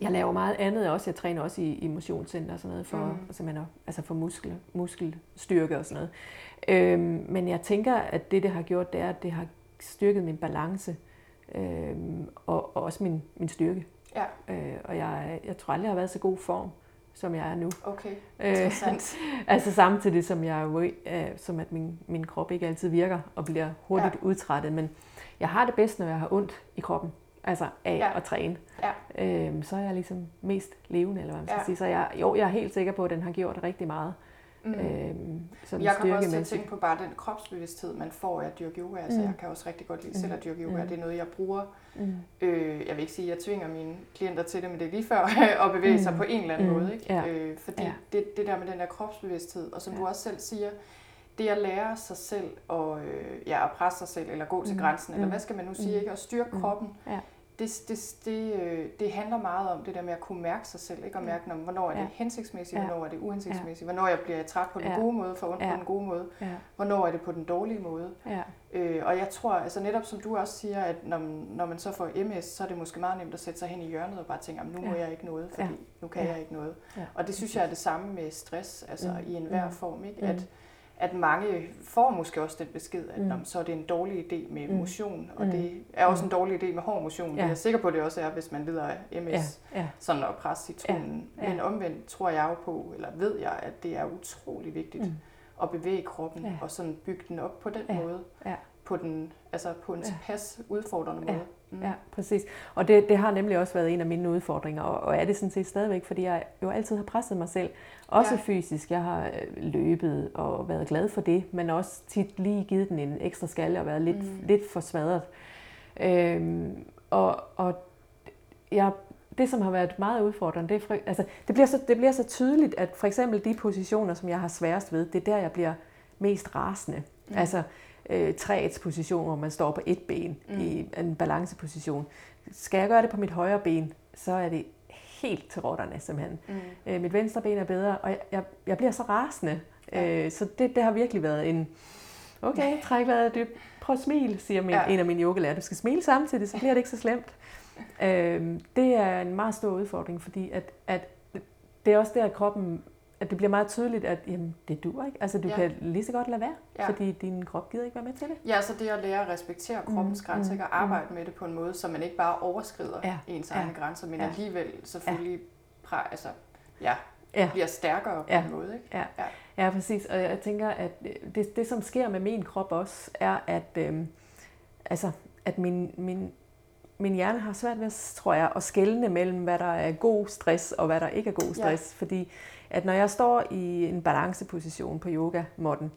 Jeg laver meget andet også. Jeg træner også i, i motionscenter og sådan noget, for, mm. simpelthen, altså for muskel, muskelstyrke og sådan noget. Øhm, men jeg tænker, at det, det har gjort, det er, at det har styrket min balance øhm, og, og også min, min styrke. Ja. Øh, og jeg, jeg tror aldrig, jeg har været så god form, som jeg er nu. Okay, øh, interessant. Øh, altså samtidig som jeg øh, som at min, min krop ikke altid virker og bliver hurtigt ja. udtrættet. Men jeg har det bedst, når jeg har ondt i kroppen. Altså af ja. at træne. Ja. Øh, så er jeg ligesom mest levende, eller hvad man skal ja. sige. Så jeg, jo, jeg er helt sikker på, at den har gjort rigtig meget. Mm. Øhm, sådan jeg kan også tænke på bare den kropsbevidsthed, man får af at dyrke yoga. Altså, mm. Jeg kan også rigtig godt lide mm. selv at dyrke yoga. Mm. Det er noget, jeg bruger. Mm. Øh, jeg vil ikke sige, at jeg tvinger mine klienter til det, men det er lige før at bevæge mm. sig på en eller anden mm. måde. Ikke? Ja. Øh, fordi ja. det, det der med den der kropsbevidsthed, og som ja. du også selv siger, det at lære sig selv og, øh, ja, at presse sig selv, eller gå til mm. grænsen, mm. eller hvad skal man nu sige, mm. ikke? at styrke mm. kroppen. Ja det, det, det, øh, det handler meget om det der med at kunne mærke sig selv, ikke? og mærke, hvornår er det ja. hensigtsmæssigt, ja. hvornår er det uhensigtsmæssigt, ja. hvornår jeg bliver træt på den ja. gode måde, for ondt ja. på den gode måde, ja. hvornår er det på den dårlige måde. Ja. Øh, og jeg tror, altså netop som du også siger, at når, når man så får MS, så er det måske meget nemt at sætte sig hen i hjørnet og bare tænke, nu må ja. jeg ikke noget, fordi ja. nu kan ja. jeg ikke noget. Ja. Og det synes jeg er det samme med stress, altså mm. i enhver mm. form, ikke? at at mange får måske også den besked, at mm. så er det en dårlig idé med mm. motion, og mm. det er også en dårlig idé med hård motion. Ja. Det er jeg sikker på, at det også er, hvis man lider af MS, ja. Ja. sådan at presse citronen. Ja. Ja. Men omvendt tror jeg jo på, eller ved jeg, at det er utrolig vigtigt mm. at bevæge kroppen ja. og sådan bygge den op på den ja. måde. Ja. På, den, altså på en tilpas udfordrende måde. Ja. Mm. Ja, præcis. Og det, det har nemlig også været en af mine udfordringer, og, og er det sådan set stadigvæk, fordi jeg jo altid har presset mig selv, også ja. fysisk. Jeg har øh, løbet og været glad for det, men også tit lige givet den en ekstra skalle og været lidt, mm. lidt for smadret. Øhm, og, og jeg, det, som har været meget udfordrende, det, er, altså, det, bliver så, det bliver så tydeligt, at for eksempel de positioner, som jeg har sværest ved, det er der, jeg bliver mest rasende. Mm. Altså, øh, træets position, hvor man står på et ben mm. i en balanceposition. Skal jeg gøre det på mit højre ben, så er det helt til rotterne simpelthen. Mm. Øh, mit venstre ben er bedre, og jeg, jeg, jeg bliver så rasende. Ja. Øh, så det, det har virkelig været en, okay, træk vejret dybt, prøv at smile, siger min, ja. en af mine yogalærer. Du skal smile samtidig, så bliver det ikke så slemt. Øh, det er en meget stor udfordring, fordi at, at det er også der, at kroppen at det bliver meget tydeligt, at jamen, det duer ikke. Altså, du ja. kan lige så godt lade være, ja. fordi din krop gider ikke være med til det. Ja, så det at lære at respektere kroppens mm, grænser, mm, og arbejde mm. med det på en måde, så man ikke bare overskrider ja. ens egne ja. grænser, men ja. alligevel selvfølgelig ja. altså, ja, ja. bliver stærkere på ja. en måde. Ikke? Ja. Ja. ja, præcis. Og jeg tænker, at det, det som sker med min krop også, er, at, øhm, altså, at min, min min hjerne har svært ved, tror jeg, at skelne mellem, hvad der er god stress og hvad der ikke er god stress. Ja. Fordi at når jeg står i en balanceposition på yoga-måtten,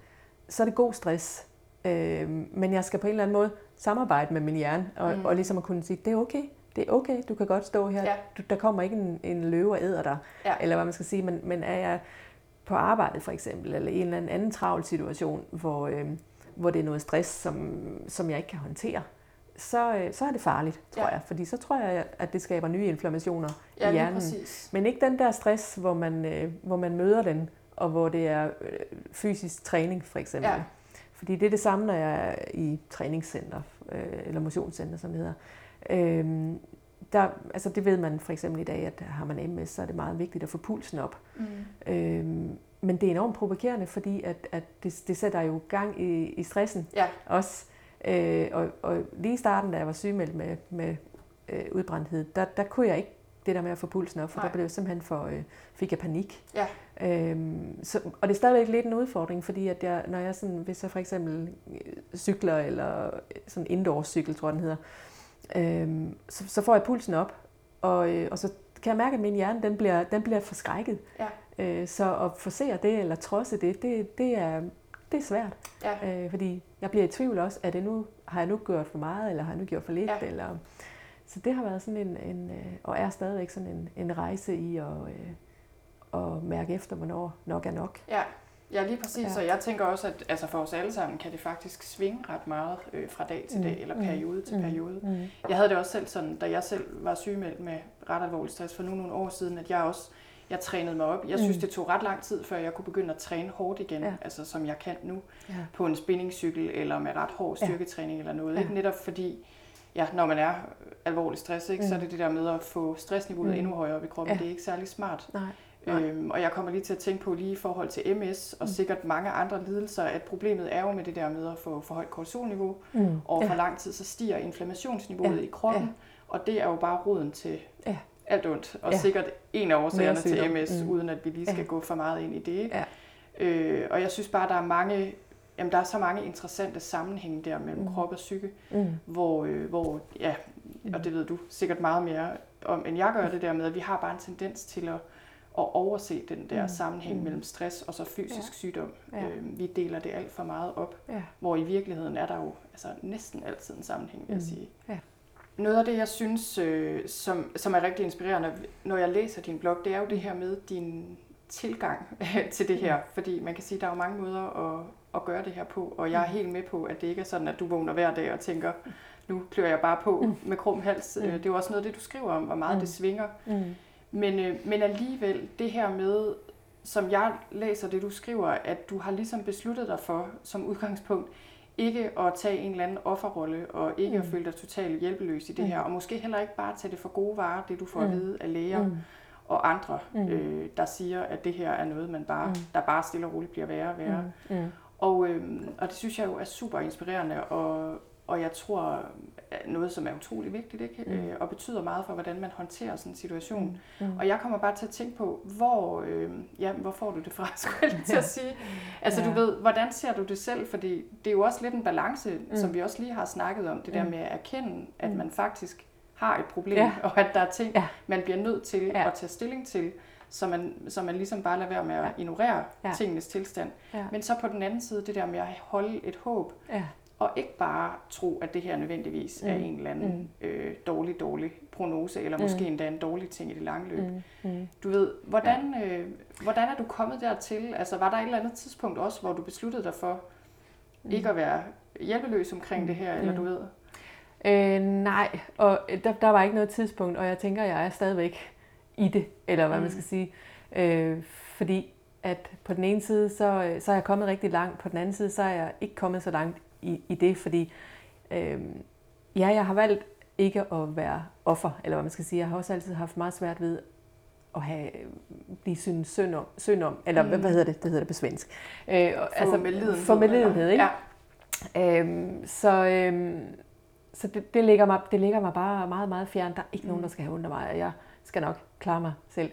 så er det god stress. Øh, men jeg skal på en eller anden måde samarbejde med min hjerne, og, mm. og ligesom at kunne sige, det er okay, det er okay, du kan godt stå her. Ja. Du, der kommer ikke en, en løve og æder dig, ja. eller hvad man skal sige, men, men er jeg på arbejde for eksempel, eller i en eller anden travl situation, hvor, øh, hvor det er noget stress, som, som jeg ikke kan håndtere, så, øh, så er det farligt, tror ja. jeg. Fordi så tror jeg, at det skaber nye inflammationer ja, i hjernen. Præcis. Men ikke den der stress, hvor man, øh, hvor man møder den, og hvor det er øh, fysisk træning for eksempel. Ja. Fordi det er det samme, når jeg er i træningscenter, eller motionscenter, som det hedder. Øh, der, altså det ved man for eksempel i dag, at har man MS, så er det meget vigtigt at få pulsen op. Mm. Øhm, men det er enormt provokerende, fordi at, at det, det sætter jo gang i, i stressen ja. også. Øh, og, og lige i starten, da jeg var sygemeldt med, med øh, udbrændthed, der, der kunne jeg ikke det der med at få pulsen op, for Nej. der blev simpelthen for, øh, fik jeg panik. Ja. Øhm, så, og det er stadigvæk lidt en udfordring, fordi at jeg, når jeg sådan, hvis jeg for eksempel øh, cykler, eller sådan indoor cykel, tror jeg den hedder, øhm, så, så får jeg pulsen op, og, øh, og så kan jeg mærke, at min hjerne den bliver, den bliver forskrækket. Ja. Øh, så at forsere det, eller trodse det, det, det, er, det er svært. Ja. Øh, fordi jeg bliver i tvivl også, er det nu, har jeg nu gjort for meget, eller har jeg nu gjort for lidt? Ja. Eller, så det har været sådan en, en øh, og er stadigvæk sådan en, en rejse i at, øh, at mærke efter, hvornår nok er nok. Ja. Ja, lige præcis. Ja. Så jeg tænker også, at altså for os alle sammen kan det faktisk svinge ret meget øh, fra dag til dag, mm. eller periode mm. til periode. Mm. Jeg havde det også selv sådan, da jeg selv var sygemeldt med ret alvorlig stress for nu nogle år siden, at jeg også jeg trænede mig op. Jeg synes, mm. det tog ret lang tid, før jeg kunne begynde at træne hårdt igen, ja. altså som jeg kan nu, ja. på en spinningcykel eller med ret hård styrketræning ja. eller noget. Ja. Ikke? Netop fordi, ja, når man er alvorlig stress, ikke, mm. så er det det der med at få stressniveauet mm. endnu højere op i kroppen. Ja. Det er ikke særlig smart. Nej. Øhm, og jeg kommer lige til at tænke på lige i forhold til MS og mm. sikkert mange andre lidelser, at problemet er jo med det der med at få for højt kortisolniveau, mm. og for ja. lang tid så stiger inflammationsniveauet ja. i kroppen, ja. og det er jo bare roden til ja. Alt ondt, og ja. sikkert en af årsagerne til MS, mm. uden at vi lige skal ja. gå for meget ind i det. Ikke? Ja. Øh, og jeg synes bare, der er mange Jamen, der er så mange interessante sammenhænge der mellem mm. krop og psyke, mm. hvor, øh, hvor, ja, og det ved du sikkert meget mere om, end jeg gør det der med, at vi har bare en tendens til at at overse den der mm. sammenhæng mm. mellem stress og så fysisk ja. sygdom. Ja. Øh, vi deler det alt for meget op, ja. hvor i virkeligheden er der jo altså, næsten altid en sammenhæng, vil jeg mm. sige. Ja. Noget af det, jeg synes, øh, som, som er rigtig inspirerende, når jeg læser din blog, det er jo det her med din tilgang til det her. Mm. Fordi man kan sige, at der er jo mange måder at, at gøre det her på, og jeg er mm. helt med på, at det ikke er sådan, at du vågner hver dag og tænker, nu klør jeg bare på mm. med krum hals. Mm. Det er jo også noget af det, du skriver om, hvor meget mm. det svinger. Mm. Men, øh, men alligevel, det her med, som jeg læser det, du skriver, at du har ligesom besluttet dig for, som udgangspunkt, ikke at tage en eller anden offerrolle, og ikke mm. at føle dig totalt hjælpeløs i det mm. her, og måske heller ikke bare tage det for gode varer, det du får mm. at vide af læger mm. og andre, mm. øh, der siger, at det her er noget, man bare, mm. der bare stille og roligt bliver værre og værre. Mm. Mm. Og, øh, og det synes jeg jo er super inspirerende, og, og jeg tror, noget, som er utrolig vigtigt, ikke? Mm. Øh, og betyder meget for, hvordan man håndterer sådan en situation. Mm. Mm. Og jeg kommer bare til at tænke på, hvor, øh, ja, hvor får du det fra, skulle jeg til at sige. Altså ja. du ved, hvordan ser du det selv? Fordi det er jo også lidt en balance, mm. som vi også lige har snakket om, det der mm. med at erkende, at mm. man faktisk har et problem, ja. og at der er ting, ja. man bliver nødt til ja. at tage stilling til, så man, så man ligesom bare lader være med at ignorere ja. tingenes tilstand. Ja. Men så på den anden side, det der med at holde et håb, ja og ikke bare tro, at det her nødvendigvis mm. er en eller anden mm. øh, dårlig, dårlig prognose, eller måske mm. endda en dårlig ting i det lange løb. Mm. Mm. Du ved, hvordan, øh, hvordan er du kommet dertil? Altså, var der et eller andet tidspunkt også, hvor du besluttede dig for mm. ikke at være hjælpeløs omkring mm. det her, eller mm. du ved? Øh, nej, og der, der var ikke noget tidspunkt, og jeg tænker, jeg er stadigvæk i det, eller hvad mm. man skal sige. Øh, fordi at på den ene side, så, så er jeg kommet rigtig langt, på den anden side, så er jeg ikke kommet så langt i, i det, fordi øh, ja, jeg har valgt ikke at være offer, eller hvad man skal sige. Jeg har også altid haft meget svært ved at have, blive synes synd om, synd om eller mm. hvad, hedder det? Det hedder det på svensk. Øh, for altså, medlidenhed. For medlidenhed, ikke? Ja. Øhm, så øhm, så det, det, ligger mig, det ligger mig bare meget, meget fjern. Der er ikke mm. nogen, der skal have af mig, og jeg skal nok klare mig selv.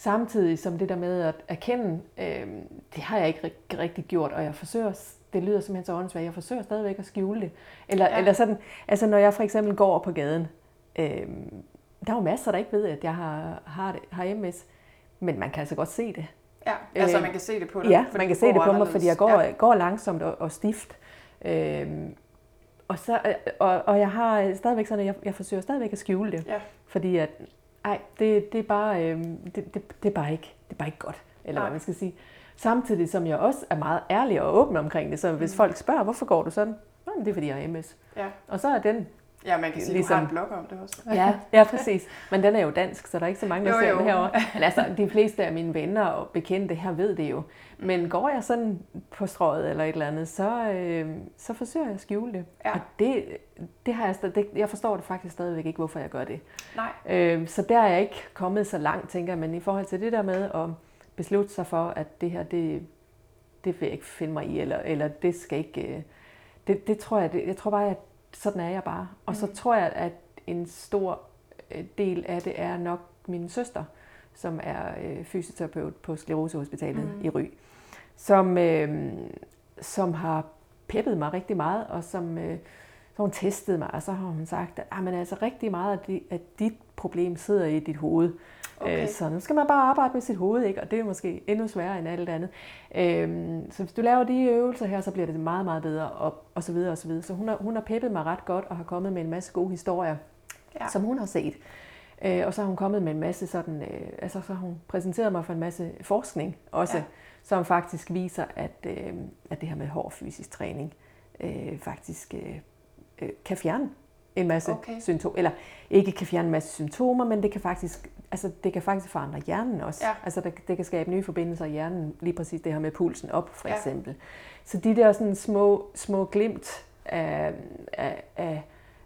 Samtidig som det der med at erkende, øhm, det har jeg ikke rigtig, rigtig gjort, og jeg forsøger det lyder simpelthen så åndssvagt. Jeg forsøger stadigvæk at skjule det. Eller, ja. eller sådan, altså når jeg for eksempel går på gaden, øh, der er jo masser, der ikke ved, at jeg har, har, det, har MS, men man kan altså godt se det. Ja, altså øh, man kan se det på dig. Ja, man kan se det på mig, fordi jeg går, ja. går langsomt og, og stift. Øh, og, så, øh, og, og jeg har stadigvæk sådan, at jeg, jeg forsøger stadigvæk at skjule det. Ja. Fordi at, ej, det, det, er bare, øh, det, det, det, er bare ikke, det er bare ikke godt, eller hvad man skal sige. Samtidig som jeg også er meget ærlig og åben omkring det, så hvis mm. folk spørger, hvorfor går du sådan? Nå, det er fordi, jeg har MS. Ja. Og så er den Ja, man kan sige, ligesom, du har en blog om det også. ja, ja, præcis. Men den er jo dansk, så der er ikke så mange, der jo, ser jo. den herovre. Men altså, de fleste af mine venner og bekendte her ved det jo. Men går jeg sådan på strøget eller et eller andet, så, øh, så forsøger jeg at skjule det. Ja. Og det, det har jeg, stadig, det, jeg forstår det faktisk stadigvæk ikke, hvorfor jeg gør det. Nej. Øh, så der er jeg ikke kommet så langt, tænker jeg. Men i forhold til det der med at beslutte sig for, at det her, det, det vil jeg ikke finde mig i, eller, eller det skal ikke... Øh, det, det tror jeg, det, jeg tror bare, at sådan er jeg bare. Og så mm. tror jeg, at en stor øh, del af det er nok min søster, som er øh, fysioterapeut på Sklerosehospitalet mm. i Ry, som, øh, som har peppet mig rigtig meget, og som øh, så hun testede mig, og så har hun sagt, at ah, men altså rigtig meget af, dit problem sidder i dit hoved. Okay. Øh, så nu skal man bare arbejde med sit hoved, ikke? og det er måske endnu sværere end alt andet. Øhm, så hvis du laver de øvelser her, så bliver det meget, meget bedre, og, og så videre, og så videre. Så hun har, hun har peppet mig ret godt, og har kommet med en masse gode historier, ja. som hun har set. Øh, og så har hun kommet med en masse sådan, øh, altså så har hun præsenteret mig for en masse forskning også, ja. som faktisk viser, at, øh, at det her med hård fysisk træning øh, faktisk øh, øh kan fjerne en masse okay. symptomer, eller ikke kan fjerne en masse symptomer, men det kan faktisk, altså det kan faktisk forandre hjernen også. Ja. Altså det, det kan skabe nye forbindelser i hjernen, lige præcis det her med pulsen op, for eksempel. Ja. Så de der sådan små, små glimt af, af, af,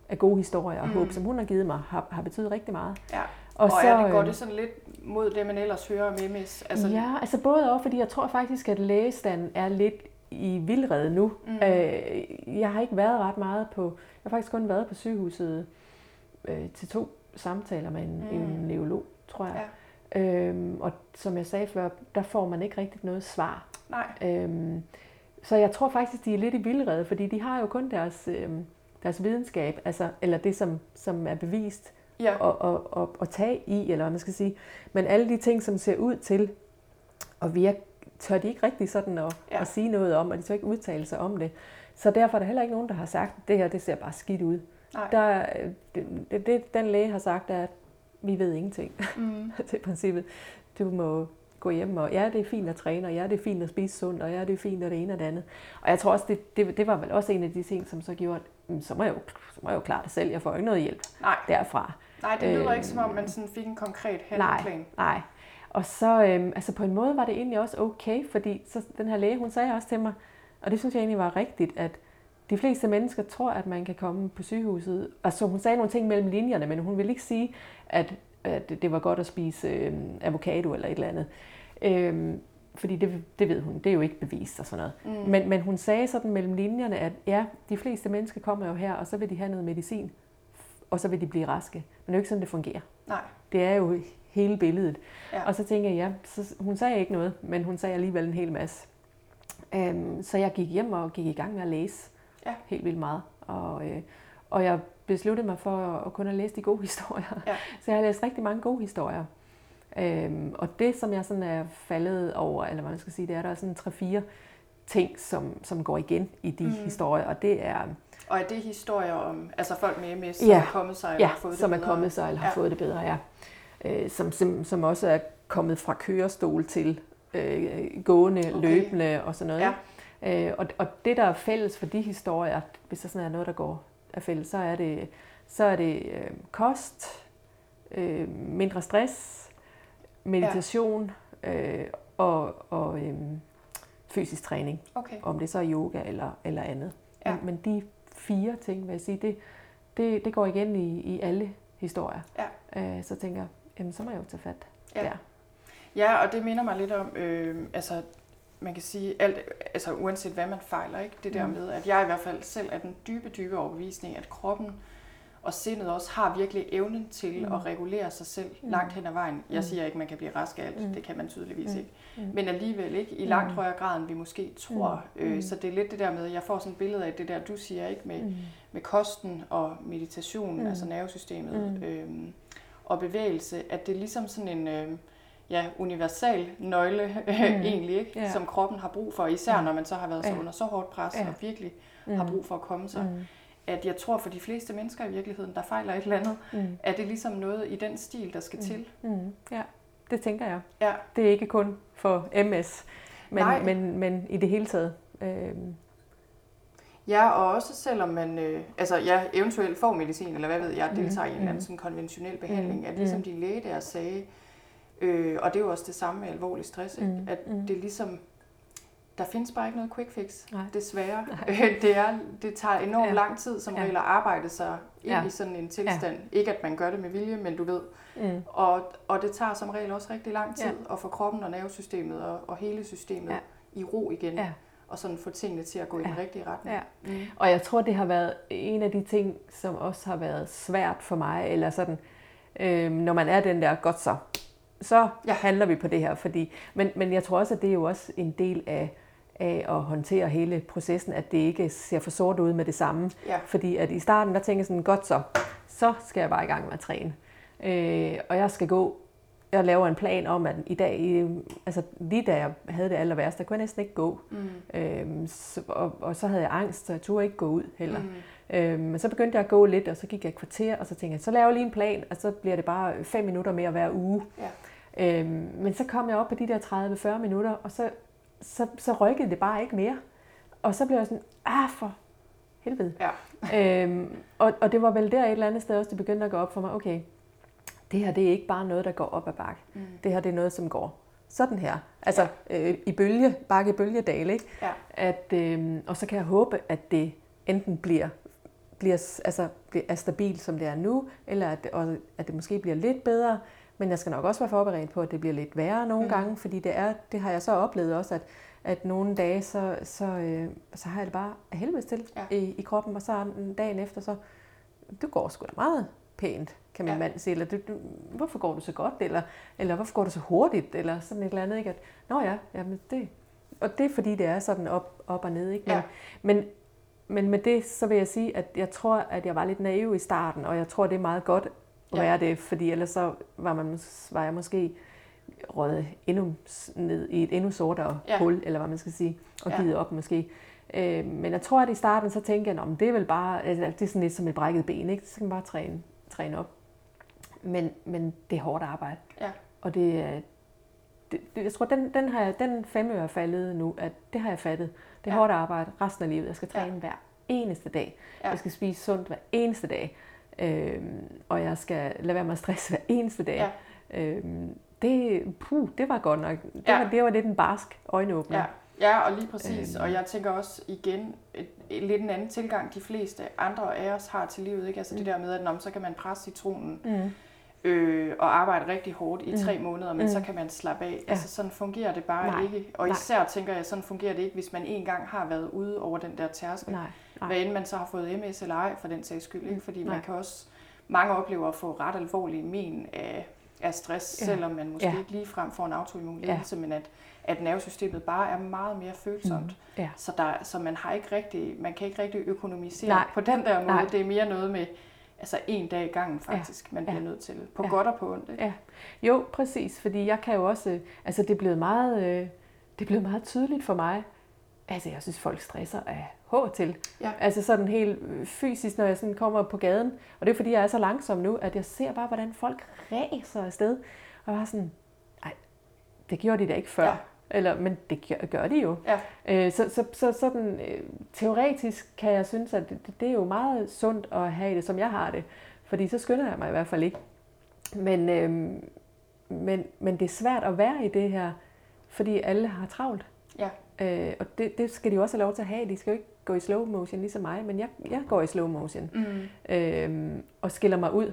af gode historier og mm. håb, som hun har givet mig, har, har betydet rigtig meget. Ja. Og, og så, er det, går øhm, det sådan lidt mod det, man ellers hører om MS? Altså... Ja, altså både og, fordi jeg tror faktisk, at lægestanden er lidt i vildrede nu. Mm. Øh, jeg har ikke været ret meget på, har faktisk kun været på sygehuset øh, til to samtaler med en, mm. en neurolog, tror jeg. Ja. Øhm, og som jeg sagde før, der får man ikke rigtig noget svar. Nej. Øhm, så jeg tror faktisk, de er lidt i vildrede, fordi de har jo kun deres, øh, deres videnskab, altså, eller det, som, som er bevist ja. og, og, og, og tage i, eller hvad man skal sige. Men alle de ting, som ser ud til at virke tør de ikke rigtig sådan at, ja. at sige noget om, og de tør ikke udtale sig om det. Så derfor er der heller ikke nogen, der har sagt, at det her det ser bare skidt ud. Nej. Der, det, det, den læge har sagt, er, at vi ved ingenting. Mm. er princippet. Du må gå hjem, og ja, det er fint at træne, og ja, det er fint at spise sundt, og ja, det er fint, og det ene og det andet. Og jeg tror også, det, det, det var vel også en af de ting, som så gjorde, at så må jeg jo, så må jeg jo klare det selv. Jeg får ikke noget hjælp nej. derfra. Nej, det lyder øh, ikke som om, man sådan fik en konkret handleplan. Nej, nej. Og så, øhm, altså på en måde var det egentlig også okay, fordi så den her læge, hun sagde også til mig, og det synes jeg egentlig var rigtigt, at de fleste mennesker tror, at man kan komme på sygehuset. Altså hun sagde nogle ting mellem linjerne, men hun ville ikke sige, at, at det var godt at spise øhm, avocado eller et eller andet. Øhm, fordi det, det ved hun, det er jo ikke bevist og sådan noget. Mm. Men, men hun sagde sådan mellem linjerne, at ja, de fleste mennesker kommer jo her, og så vil de have noget medicin, og så vil de blive raske. Men det er jo ikke sådan, det fungerer. Nej. Det er jo hele billedet. Ja. Og så tænker jeg, ja, så, hun sagde ikke noget, men hun sagde alligevel en hel masse. Um, så jeg gik hjem og gik i gang med at læse ja. helt vildt meget. Og, øh, og jeg besluttede mig for at, at kun at læse de gode historier. Ja. Så jeg har læst rigtig mange gode historier. Um, og det, som jeg sådan er faldet over, eller hvad man skal sige, det er, der er sådan tre-fire ting, som, som går igen i de mm. historier, og det er... Og er det historier om altså folk med MS, som ja, er kommet sig eller har fået det som bedre? er kommet sig eller har ja. fået det bedre, ja øh, som, som, som også er kommet fra kørestol til øh, gående, okay. løbende og sådan noget. Ja. Øh, og, og det, der er fælles for de historier, hvis der sådan er noget, der går er fælles, så er det, så er det øh, kost, øh, mindre stress, meditation ja. øh, og, og øh, fysisk træning. Okay. Om det så er yoga eller, eller andet. Ja. Men, men de fire ting, vil jeg sige, det, det, det går igen i, i alle historier. Ja. Øh, så tænker jeg, jamen så må jeg jo tage fat ja. der. Ja, og det minder mig lidt om, øh, altså man kan sige, alt, altså uanset hvad man fejler, ikke? det der mm. med, at jeg i hvert fald selv er den dybe, dybe overbevisning, at kroppen og sindet også har virkelig evnen til mm. at regulere sig selv mm. langt hen ad vejen. Jeg mm. siger ikke, man kan blive rask af alt, mm. det kan man tydeligvis mm. ikke. Mm. Men alligevel ikke i langt mm. højere grad, end vi måske tror. Mm. Øh, så det er lidt det der med, jeg får sådan et billede af det der, du siger, ikke med, mm. med kosten og meditation, mm. altså nervesystemet, mm. øhm, og bevægelse, at det er ligesom sådan en... Øh, ja, universal nøgle mm. egentlig, ikke? Ja. som kroppen har brug for, især når man så har været så under så hårdt pres ja. og virkelig mm. har brug for at komme sig. Mm at jeg tror for de fleste mennesker i virkeligheden, der fejler et eller andet, mm. er det ligesom noget i den stil, der skal mm. til. Mm. Ja, det tænker jeg. Ja. Det er ikke kun for MS, men, men, men i det hele taget. Øh. Ja, og også selvom man øh, altså, ja, eventuelt får medicin, eller hvad ved jeg, deltager mm. i en eller anden mm. sådan konventionel behandling, mm. at ligesom mm. de læge der sagde, øh, og det er jo også det samme med alvorlig stress, mm. at mm. det ligesom der findes bare ikke noget quick fix, Nej. desværre. Nej. Det, er, det tager enormt ja. lang tid som ja. regel at arbejde sig ind ja. i sådan en tilstand. Ja. Ikke at man gør det med vilje, men du ved. Mm. Og, og det tager som regel også rigtig lang tid ja. at få kroppen og nervesystemet og, og hele systemet ja. i ro igen. Ja. Og sådan få tingene til at gå ja. i den rigtige retning. Ja. Mm. Og jeg tror, det har været en af de ting, som også har været svært for mig, eller sådan, øh, når man er den der, godt så, så ja. handler vi på det her. Fordi, men, men jeg tror også, at det er jo også en del af af at håndtere hele processen, at det ikke ser for sort ud med det samme. Ja. Fordi at i starten, der tænker jeg sådan, godt så, så skal jeg bare i gang med at træne. Øh, og jeg skal gå, jeg laver en plan om, at i dag, i, altså lige da jeg havde det aller værste, der kunne jeg næsten ikke gå. Mm. Øh, så, og, og så havde jeg angst, så jeg turde ikke gå ud heller. Mm. Øh, men så begyndte jeg at gå lidt, og så gik jeg et kvarter, og så tænkte jeg, så laver jeg lige en plan, og så bliver det bare fem minutter mere hver uge. Ja. Øhm, men så kom jeg op på de der 30-40 minutter, og så så, så rykkede det bare ikke mere. Og så blev jeg sådan, ah for helvede. Ja. øhm, og, og det var vel der et eller andet sted også, det begyndte at gå op for mig, okay, det her det er ikke bare noget, der går op ad bakke. Mm. Det her det er noget, som går sådan her. Altså ja. øh, i bølge, bakke bølgedal, ikke? Ja. At, øh, og så kan jeg håbe, at det enten bliver, bliver, altså, bliver er stabilt, som det er nu, eller at, og, at det måske bliver lidt bedre. Men jeg skal nok også være forberedt på, at det bliver lidt værre nogle mm. gange, fordi det, er, det har jeg så oplevet også, at, at nogle dage, så, så, øh, så har jeg det bare helvede til ja. i, i kroppen, og så dagen efter, så du går sgu da meget pænt, kan min ja. mand sige, eller du, du, hvorfor går du så godt, eller, eller hvorfor går du så hurtigt, eller sådan et eller andet, ikke? At, Nå ja, jamen det, og det er fordi, det er sådan op, op og ned, ikke? Men, ja. men, men med det, så vil jeg sige, at jeg tror, at jeg var lidt naiv i starten, og jeg tror, det er meget godt, at være det, fordi ellers så var, man, var jeg måske røget endnu ned i et endnu sortere ja. hul, eller hvad man skal sige, og givet ja. op måske. Øh, men jeg tror, at i starten, så tænkte jeg, at det er vel bare, altså, det er sådan lidt som et brækket ben, ikke? så kan man bare træne, træne op. Men, men det er hårdt arbejde. Ja. Og det, det, det, jeg tror, den, den, har jeg, den femøre er faldet nu, at det har jeg fattet. Det er ja. hårdt arbejde resten af livet. Jeg skal træne ja. hver eneste dag. Ja. Jeg skal spise sundt hver eneste dag. Øhm, og jeg skal lade være med at stresse hver eneste dag. Ja. Øhm, det, puh, det var godt nok. Det, ja. var, det var lidt en barsk øjenåbner. Ja. Ja, og lige præcis. Øhm. Og jeg tænker også igen, et, et, lidt en anden tilgang, de fleste andre af os har til livet. Ikke? Altså mm. det der med, at når, så kan man presse citronen mm. Øh, og arbejde rigtig hårdt i mm. tre måneder, men mm. så kan man slappe af. Ja. Altså sådan fungerer det bare Nej. ikke. Og især Nej. tænker jeg, sådan fungerer det ikke, hvis man engang har været ude over den der tærskel. Nej. Nej. Hvad end man så har fået MS eller ej, for den sags skyld. Ikke? Fordi Nej. man kan også, mange oplever at få ret alvorlige men af, af stress, ja. selvom man måske ja. ikke ligefrem får en autoimmun lidelse, ja. men at, at nervesystemet bare er meget mere følsomt. Mm. Ja. Så, der, så man, har ikke rigtig, man kan ikke rigtig økonomisere Nej. på den der måde. Nej. Det er mere noget med altså en dag i gangen faktisk, ja. man bliver ja. nødt til. På ja. godt og på ondt. Ikke? Ja. Jo, præcis. Fordi jeg kan jo også, altså det er blevet meget, øh, det er blevet meget tydeligt for mig, Altså, jeg synes, folk stresser af H til. Ja. Altså sådan helt fysisk, når jeg sådan kommer på gaden. Og det er fordi, jeg er så langsom nu, at jeg ser bare, hvordan folk ræser afsted. Og jeg var sådan, nej, det gjorde de da ikke før. Ja. Eller, men det gør, gør de jo. Ja. Øh, så, så, så sådan, øh, teoretisk kan jeg synes, at det, det er jo meget sundt at have det, som jeg har det. Fordi så skynder jeg mig i hvert fald ikke. Men, øh, men, men det er svært at være i det her, fordi alle har travlt. Ja. Øh, og det, det skal de jo også have lov til at have. De skal jo ikke gå i slow motion ligesom mig, men jeg, jeg går i slow motion mm. øh, og skiller mig ud.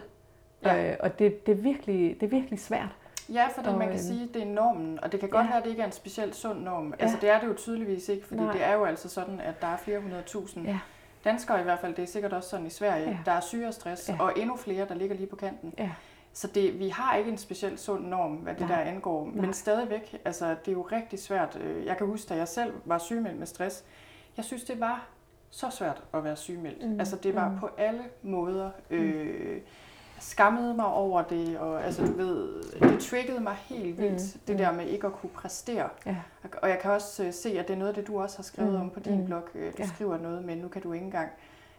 Ja. Øh, og det, det, er virkelig, det er virkelig svært. Ja, fordi og, man kan øh, sige, at det er normen, og det kan godt ja. være, at det ikke er en specielt sund norm. Ja. Altså det er det jo tydeligvis ikke, fordi Nej. det er jo altså sådan, at der er flere hundrede tusind ja. danskere i hvert fald, det er sikkert også sådan i Sverige, ja. der er syge og stress, ja. og endnu flere, der ligger lige på kanten. Ja. Så det, vi har ikke en specielt sund norm, hvad det Nej. der angår, Nej. men stadigvæk, altså det er jo rigtig svært. Øh, jeg kan huske, da jeg selv var sygemeldt med stress, jeg synes, det var så svært at være sygemeldt. Mm. Altså det var mm. på alle måder. Øh, skammede mig over det, og altså, du ved, det triggede mig helt vildt, mm. det der med ikke at kunne præstere. Ja. Og jeg kan også uh, se, at det er noget af det, du også har skrevet mm. om på din mm. blog. Uh, du ja. skriver noget, men nu kan du ikke engang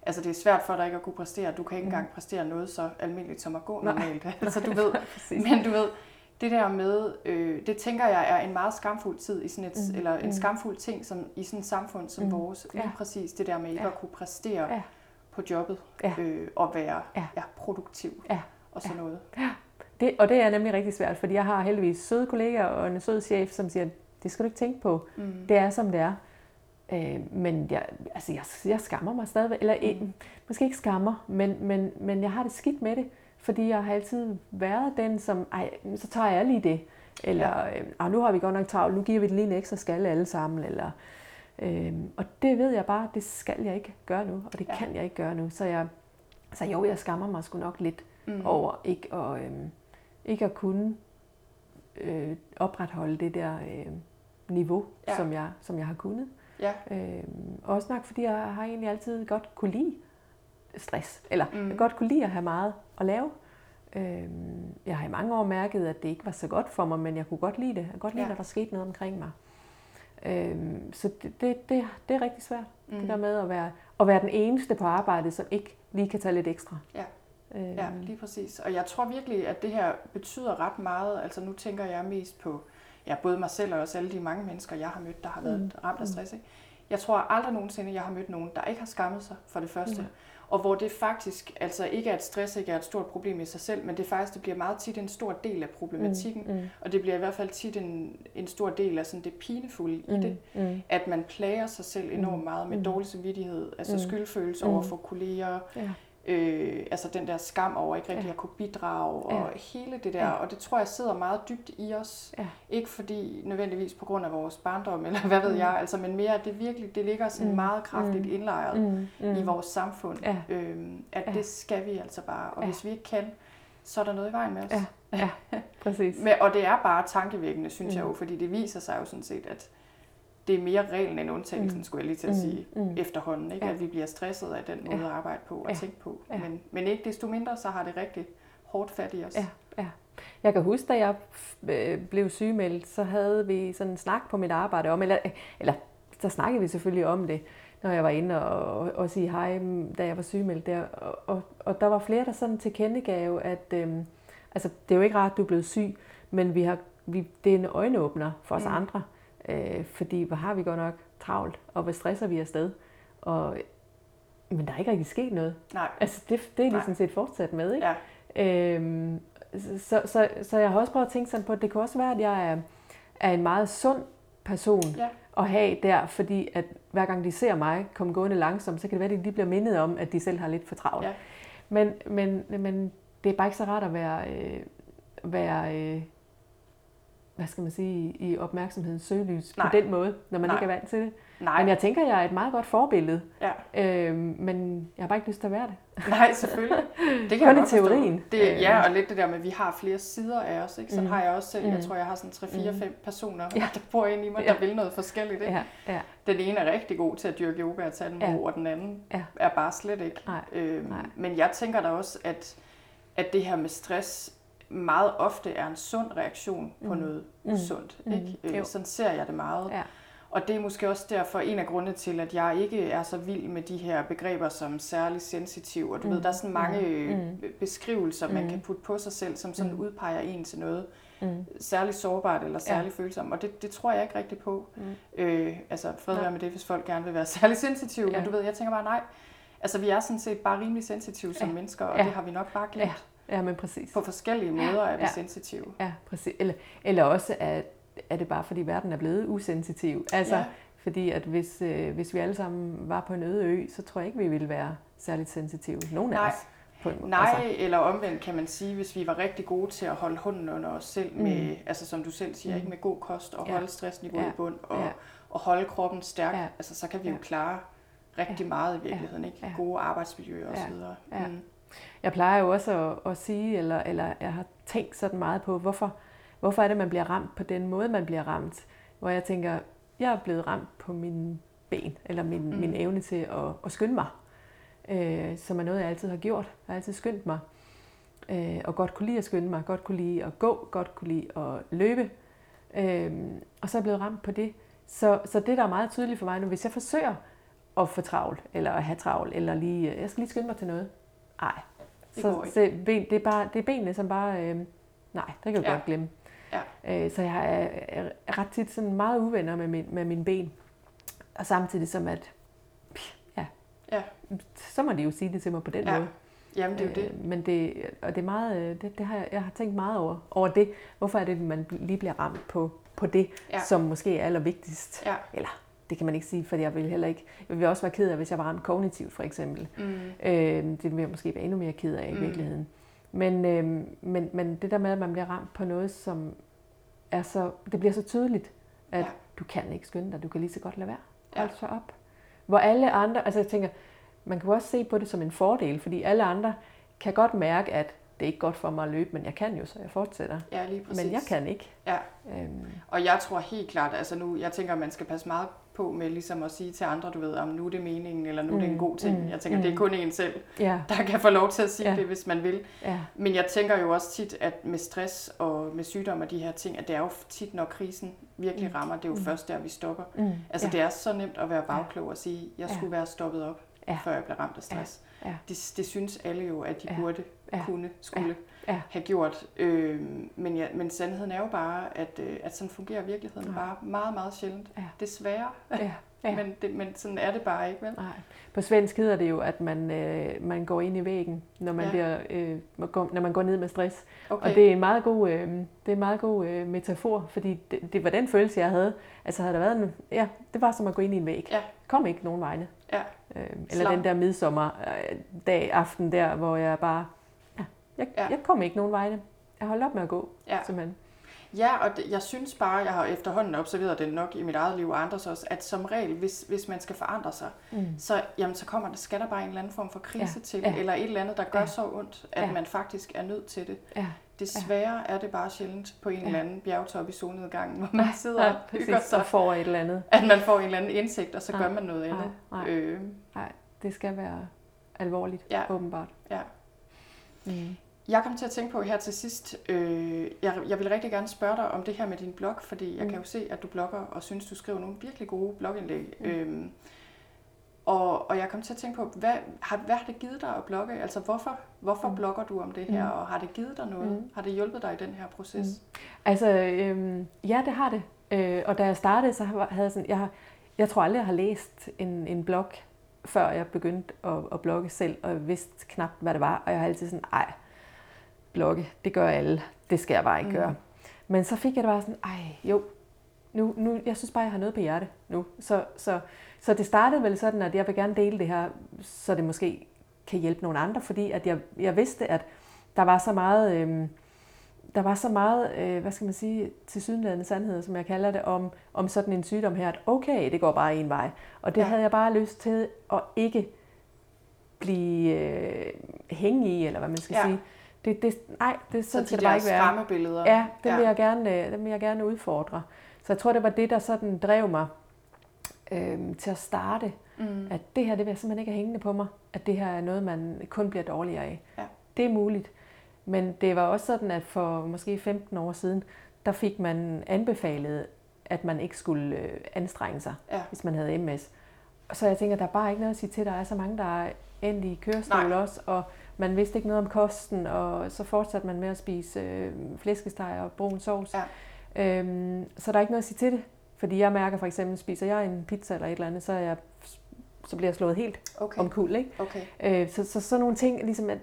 Altså det er svært for dig ikke at kunne præstere. Du kan ikke mm. engang præstere noget så almindeligt som at gå normalt. altså du ved, men du ved, det der med, øh, det tænker jeg er en meget skamfuld tid i sådan et, mm. eller en mm. skamfuld ting som, i sådan et samfund som mm. vores. Lige ja. præcis det der med ikke ja. at kunne præstere. Ja på jobbet ja. øh, og være ja. Ja, produktiv ja. og sådan ja. noget. Ja. Det, og det er nemlig rigtig svært, fordi jeg har heldigvis søde kollegaer og en sød chef, som siger, det skal du ikke tænke på. Mm. Det er, som det er. Øh, men jeg, altså jeg, jeg skammer mig stadigvæk. Eller mm. måske ikke skammer, men, men, men jeg har det skidt med det. Fordi jeg har altid været den, som, ej, så tager jeg lige det. Eller, ja. nu har vi godt nok travlt, nu giver vi det lige en ekstra skalle alle sammen. Eller, Øhm, og det ved jeg bare, det skal jeg ikke gøre nu, og det ja. kan jeg ikke gøre nu. Så, jeg, så jo, jeg skammer mig sgu nok lidt mm. over ikke at, øhm, ikke at kunne øh, opretholde det der øh, niveau, ja. som, jeg, som jeg har kunnet. Ja. Øhm, også nok, fordi jeg har egentlig altid godt kunne lide stress, eller mm. jeg godt kunne lide at have meget at lave. Øhm, jeg har i mange år mærket, at det ikke var så godt for mig, men jeg kunne godt lide det. Jeg kunne godt lide, ja. at der skete noget omkring mig. Øhm, så det, det, det, det er rigtig svært, mm. det der med at være, at være den eneste på arbejdet, som ikke lige kan tage lidt ekstra. Ja. Øhm. ja, lige præcis. Og jeg tror virkelig, at det her betyder ret meget. Altså nu tænker jeg mest på ja, både mig selv og også alle de mange mennesker, jeg har mødt, der har været mm. ramt af stress. Ikke? Jeg tror aldrig nogensinde, jeg har mødt nogen, der ikke har skammet sig for det første. Mm og hvor det faktisk altså ikke er, at stress ikke er et stort problem i sig selv, men det faktisk det bliver meget tit en stor del af problematikken, mm, mm. og det bliver i hvert fald tit en, en stor del af sådan det pinefulde mm, i det, mm. at man plager sig selv enormt mm, meget med mm. dårlig samvittighed, altså mm. skyldfølelse mm. over for kolleger, ja øh, altså den der skam over ikke rigtig ja. at kunne bidrage og ja. hele det der, ja. og det tror jeg sidder meget dybt i os. Ja. Ikke fordi nødvendigvis på grund af vores barndom, eller hvad ved mm. jeg, altså, men mere at det virkelig, det ligger sådan mm. meget kraftigt mm. indlejret mm. Mm. i vores samfund, ja. øhm, at ja. det skal vi altså bare, og ja. hvis vi ikke kan, så er der noget i vejen med os. Ja, ja. præcis. Men, og det er bare tankevækkende, synes mm. jeg jo, fordi det viser sig jo sådan set, at det er mere reglen end undtagelsen, mm. skulle jeg lige til at mm. sige, mm. efterhånden. Ikke? Ja. At vi bliver stresset af den måde ja. at arbejde på og ja. tænke på. Ja. Men, men ikke desto mindre, så har det rigtig hårdt fat i os. Ja. Ja. Jeg kan huske, da jeg øh, blev sygemeldt, så havde vi sådan en snak på mit arbejde om, eller, eller så snakkede vi selvfølgelig om det, når jeg var inde og, og sige hej, da jeg var sygemeldt der. Og, og, og der var flere, der sådan tilkendegav, at øhm, altså, det er jo ikke rart, at du er blevet syg, men vi har, vi, det er en øjenåbner for os mm. andre. Øh, fordi hvor har vi godt nok travlt, og hvor stresser vi afsted. Og, men der er ikke rigtig sket noget. Nej. Altså det, det er ligesom set fortsat med, ikke? Ja. Øhm, så, så, så jeg har også prøvet at tænke sådan på, at det kan også være, at jeg er, er en meget sund person ja. at have der, fordi at hver gang de ser mig komme gående langsomt, så kan det være, at de lige bliver mindet om, at de selv har lidt for travlt. Ja. Men, men, men det er bare ikke så rart at være, øh, være øh, hvad skal man sige, i opmærksomhedens søgelys Nej. på den måde, når man Nej. ikke er vant til det. Nej. Men jeg tænker, jeg er et meget godt forbillede. Ja. Øhm, men jeg har bare ikke lyst til at være det. Nej, selvfølgelig. Det kan Kun i teorien. Det, ja, og lidt det der med, at vi har flere sider af os. Ikke? Så mm. har jeg også selv, jeg mm. tror, jeg har sådan 3-4-5 mm. personer, ja. der bor ind i mig, der ja. vil noget forskelligt. Ikke? Ja. Ja. Den ene er rigtig god til at dyrke yoga og tage den ja. og den anden ja. er bare slet ikke. Nej. Øhm, Nej. Men jeg tænker da også, at, at det her med stress meget ofte er en sund reaktion på mm. noget mm. usundt. Mm. Ikke? Øh, sådan ser jeg det meget. Ja. Og det er måske også derfor en af grundene til, at jeg ikke er så vild med de her begreber som særlig sensitiv. Og du mm. ved, der er sådan mange mm. mm. beskrivelser, man mm. kan putte på sig selv, som sådan mm. udpeger en til noget mm. særligt sårbart eller særligt ja. følsomt. Og det, det tror jeg ikke rigtigt på. Mm. Øh, altså fred være med det, hvis folk gerne vil være særlig sensitive. Ja. Men du ved, jeg tænker bare, nej. Altså vi er sådan set bare rimelig sensitive som ja. mennesker, og ja. det har vi nok bare glemt. Ja. Ja, men præcis. På forskellige måder er vi ja. sensitive. Ja, præcis. Eller, eller også at, er det bare, fordi verden er blevet usensitiv. Altså, ja. fordi at hvis, øh, hvis vi alle sammen var på en øde ø, så tror jeg ikke, vi ville være særligt sensitive. Nogen Nej. af os. På, Nej, altså. eller omvendt kan man sige, hvis vi var rigtig gode til at holde hånden under os selv med, mm. altså som du selv siger, mm. ikke med god kost og ja. holde stressniveauet ja. i bund og, ja. og holde kroppen stærk, ja. altså så kan vi ja. jo klare rigtig ja. meget i virkeligheden. Ikke? Ja. Gode arbejdsmiljø og ja. så videre. Ja. Mm. Jeg plejer jo også at, at sige, eller, eller jeg har tænkt sådan meget på, hvorfor, hvorfor er det, man bliver ramt på den måde, man bliver ramt. Hvor jeg tænker, jeg er blevet ramt på min ben, eller min, mm. min evne til at, at skynde mig. Øh, som er noget, jeg altid har gjort. Jeg har altid skyndt mig. Øh, og godt kunne lide at skynde mig, godt kunne lide at gå, godt kunne lide at løbe. Øh, og så er jeg blevet ramt på det. Så, så det, der er meget tydeligt for mig nu, hvis jeg forsøger at få travlt, eller at have travlt, eller lige, jeg skal lige skynde mig til noget. Nej, så, så ben, det, er bare, det er benene, som bare, øh, nej, det kan jeg ja. godt glemme. Ja. Øh, så jeg er, er ret tit sådan meget uvenner med, min, med mine ben. Og samtidig som at, ja, ja, så må de jo sige det til mig på den ja. måde. Jamen, det er jo det. Øh, men det, og det er meget, øh, det, det har jeg, jeg har tænkt meget over, over det. Hvorfor er det, at man lige bliver ramt på, på det, ja. som måske er allervigtigst? Ja. Eller det kan man ikke sige, for jeg vil heller ikke, jeg vil også være ked af, hvis jeg var ramt kognitivt for eksempel. Mm. Øh, det vil jeg måske være endnu mere ked af i mm. virkeligheden. Men, øh, men, men det der med, at man bliver ramt på noget, som er så, det bliver så tydeligt, at ja. du kan ikke skynde dig, du kan lige så godt lade være. Hold ja. så op. Hvor alle andre, altså jeg tænker, man kan også se på det som en fordel, fordi alle andre kan godt mærke, at det er ikke godt for mig at løbe, men jeg kan jo, så jeg fortsætter. Ja, lige præcis. Men jeg kan ikke. Ja. Øhm. Og jeg tror helt klart, altså nu, jeg tænker, at man skal passe meget på med ligesom at sige til andre, du ved, om nu er det meningen, eller nu mm. er det en mm, god ting. Mm. Jeg tænker, mm. det er mm. kun en selv, ja. der kan få lov til at sige ja. det, hvis man vil. Ja. Men jeg tænker jo også tit, at med stress og med sygdom og de her ting, at det er jo tit, når krisen virkelig mm. rammer, det er jo mm. først der, vi stopper. Mm. Altså ja. det er så nemt at være bagklog og sige, jeg skulle være stoppet op, ja. før jeg blev ramt af stress. Ja. Ja. Det, det synes alle jo, at de ja. burde ja. kunne, skulle. Ja ja. have gjort. Øh, men, ja, men sandheden er jo bare, at, øh, at sådan fungerer virkeligheden ja. bare meget, meget sjældent. Ja. Desværre. Ja. Ja. men, det, men sådan er det bare ikke, vel? Nej. På svensk hedder det jo, at man, øh, man går ind i væggen, når man, ja. bliver, øh, når man går ned med stress. Okay. Og det er en meget god, øh, det er en meget god øh, metafor, fordi det, det var den følelse, jeg havde. Altså havde der været en, ja, det var som at gå ind i en væg. Ja. Kom ikke nogen vegne. Ja. Øh, eller Slam. den der midsommer dag, aften der, hvor jeg bare jeg, ja. jeg kom ikke nogen vegne. Jeg holdt op med at gå, ja. simpelthen. Ja, og det, jeg synes bare, jeg har efterhånden observeret det nok i mit eget liv og andres også, at som regel, hvis, hvis man skal forandre sig, mm. så, jamen, så kommer der, skal der bare en eller anden form for krise ja. til, ja. eller et eller andet, der gør ja. så ondt, at ja. man faktisk er nødt til det. Ja. Desværre er det bare sjældent på en ja. eller anden bjergtop i solnedgangen, hvor man sidder ja, og hygger sig. Og får et eller andet. At man får en eller anden indsigt, og så ja. gør man noget andet. Nej, nej. Øh. nej det skal være alvorligt, ja. åbenbart. Ja. Mm. Jeg kom til at tænke på her til sidst, øh, jeg, jeg vil rigtig gerne spørge dig om det her med din blog, fordi jeg mm. kan jo se, at du blogger og synes, du skriver nogle virkelig gode blogindlæg. Mm. Øhm, og, og jeg kom til at tænke på, hvad har, hvad har det givet dig at blogge? Altså hvorfor, hvorfor mm. blogger du om det her, mm. og har det givet dig noget? Mm. Har det hjulpet dig i den her proces? Mm. Altså, øh, ja, det har det. Øh, og da jeg startede, så havde jeg sådan, jeg, har, jeg tror aldrig, jeg har læst en, en blog, før jeg begyndte at, at blogge selv, og jeg vidste knap, hvad det var. Og jeg har altid sådan, ej, blogge. Det gør alle. Det skal jeg bare ikke mm. gøre. Men så fik jeg det bare sådan, ej, jo, nu, nu, jeg synes bare, jeg har noget på hjerte nu. Så, så, så det startede vel sådan, at jeg vil gerne dele det her, så det måske kan hjælpe nogle andre, fordi at jeg, jeg vidste, at der var så meget, øh, der var så meget, øh, hvad skal man sige, til sydenladende sandhed, som jeg kalder det, om, om sådan en sygdom her, at okay, det går bare en vej. Og det ja. havde jeg bare lyst til at ikke blive øh, hænge i, eller hvad man skal ja. sige. Det, det, nej, det, sådan så skal det bare ikke være. skræmmebilleder. Ja, det ja. vil, jeg gerne, det vil jeg gerne udfordre. Så jeg tror, det var det, der sådan drev mig øh, til at starte. Mm. At det her, det vil jeg simpelthen ikke have hængende på mig. At det her er noget, man kun bliver dårligere af. Ja. Det er muligt. Men det var også sådan, at for måske 15 år siden, der fik man anbefalet, at man ikke skulle øh, anstrenge sig, ja. hvis man havde MS. Så jeg tænker, der er bare ikke noget at sige til. Der er så mange, der er endt i kørestol Nej. også, og man vidste ikke noget om kosten, og så fortsatte man med at spise øh, flæskesteg og brun sovs. Ja. Øhm, så der er ikke noget at sige til det. Fordi jeg mærker for eksempel, spiser jeg en pizza eller et eller andet, så, er jeg, så bliver jeg slået helt okay. omkuld. Ikke? Okay. Øh, så, så sådan nogle ting, ligesom, at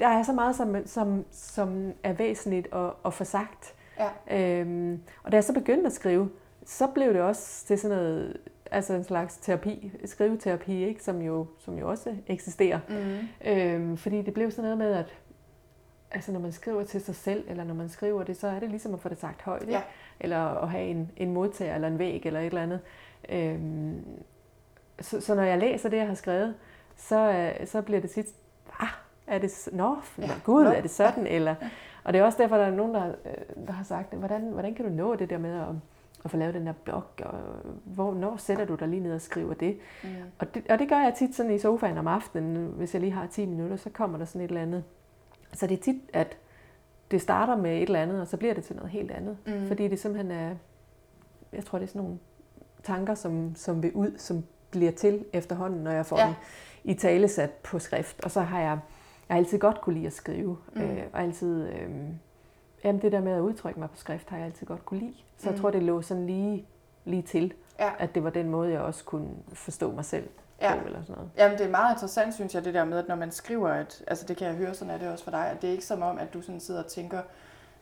der er så meget, som, som, som er væsentligt at, at få sagt. Ja. Øhm, og da jeg så begyndte at skrive, så blev det også til sådan noget altså en slags terapi, skriveterapi, ikke? Som, jo, som jo også eksisterer. Mm. Øhm, fordi det blev sådan noget med, at altså når man skriver til sig selv, eller når man skriver det, så er det ligesom at få det sagt højt? Ja. eller at have en, en modtager, eller en væg, eller et eller andet. Øhm, så, så når jeg læser det, jeg har skrevet, så, øh, så bliver det tit, ah, er det, nå, ja. gud, er det sådan, eller, og det er også derfor, der er nogen, der, øh, der har sagt, hvordan, hvordan kan du nå det der med at, at få lavet den der blog, og hvor, når sætter du dig lige ned og skriver det? Mm. Og det? Og det gør jeg tit sådan i sofaen om aftenen, hvis jeg lige har 10 minutter, så kommer der sådan et eller andet. Så det er tit, at det starter med et eller andet, og så bliver det til noget helt andet. Mm. Fordi det simpelthen er, jeg tror, det er sådan nogle tanker, som, som vil ud, som bliver til efterhånden, når jeg får ja. dem i tale sat på skrift. Og så har jeg, jeg har altid godt kunne lide at skrive, mm. øh, og altid, øh, jamen det der med at udtrykke mig på skrift, har jeg altid godt kunne lide. Så mm. jeg tror, det lå sådan lige, lige til, ja. at det var den måde, jeg også kunne forstå mig selv ja. på, eller sådan noget. Jamen, det er meget interessant, synes jeg, det der med, at når man skriver, at, altså det kan jeg høre, sådan er det også for dig, at det er ikke som om, at du sådan sidder og tænker,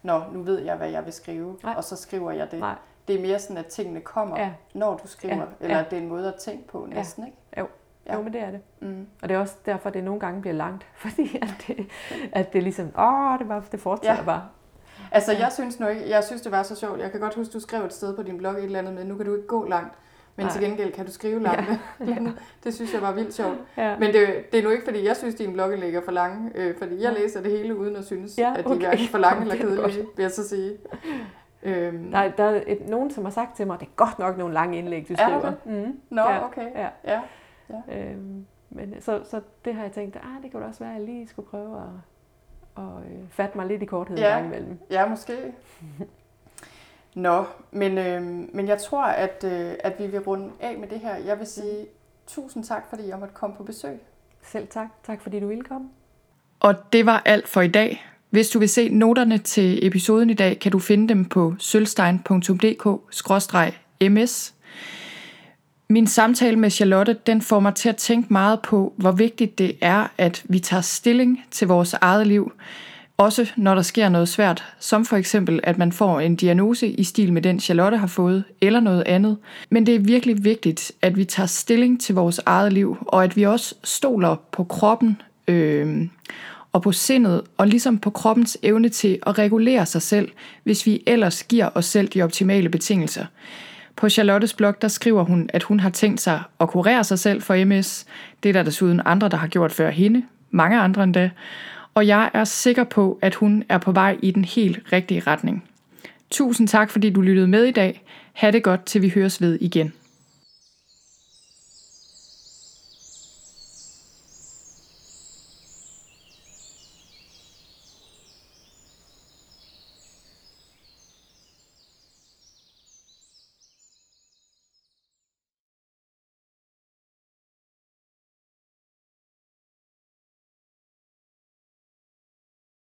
Nå, nu ved jeg, hvad jeg vil skrive, Nej. og så skriver jeg det. Nej. Det er mere sådan, at tingene kommer, ja. når du skriver, ja. eller ja. det er en måde at tænke på næsten, ja. ikke? Jo. Ja. Jo, men det er det. Mm. Og det er også derfor, det nogle gange bliver langt, fordi at det, at det er ligesom, åh, det, var, det fortsætter ja. bare. Altså, jeg synes nu ikke, jeg synes, det var så sjovt. Jeg kan godt huske, du skrev et sted på din blog et eller andet med, nu kan du ikke gå langt. Men Nej. til gengæld kan du skrive langt. Ja. det synes jeg var vildt sjovt. Ja. Men det, det er nu ikke, fordi jeg synes, din blogge ligger for lange. Øh, fordi jeg læser det hele uden at synes, ja, okay. at de er hverken for lange eller kedelige, vil jeg så sige. Øhm. Der, der er et, nogen, som har sagt til mig, det er godt nok nogle lange indlæg, du skriver. Er det? Mm. Nå, ja. okay. Ja. ja. ja. Øhm, men, så, så det har jeg tænkt, ah, det kunne også være, at jeg lige skulle prøve at, at øh, fatte mig lidt i korthed ja. en gang imellem. Ja, måske. Nå, men, øh, men jeg tror, at, øh, at vi vil runde af med det her. Jeg vil sige tusind tak, fordi jeg måtte komme på besøg. Selv tak. Tak, fordi du ville komme. Og det var alt for i dag. Hvis du vil se noterne til episoden i dag, kan du finde dem på sølvstein.dk-ms. Min samtale med Charlotte, den får mig til at tænke meget på, hvor vigtigt det er, at vi tager stilling til vores eget liv. Også når der sker noget svært, som for eksempel, at man får en diagnose i stil med den, Charlotte har fået, eller noget andet. Men det er virkelig vigtigt, at vi tager stilling til vores eget liv, og at vi også stoler på kroppen øh, og på sindet, og ligesom på kroppens evne til at regulere sig selv, hvis vi ellers giver os selv de optimale betingelser. På Charlottes blog, der skriver hun, at hun har tænkt sig at kurere sig selv for MS. Det er der desuden andre, der har gjort før hende. Mange andre endda og jeg er sikker på, at hun er på vej i den helt rigtige retning. Tusind tak, fordi du lyttede med i dag. Ha' det godt, til vi høres ved igen.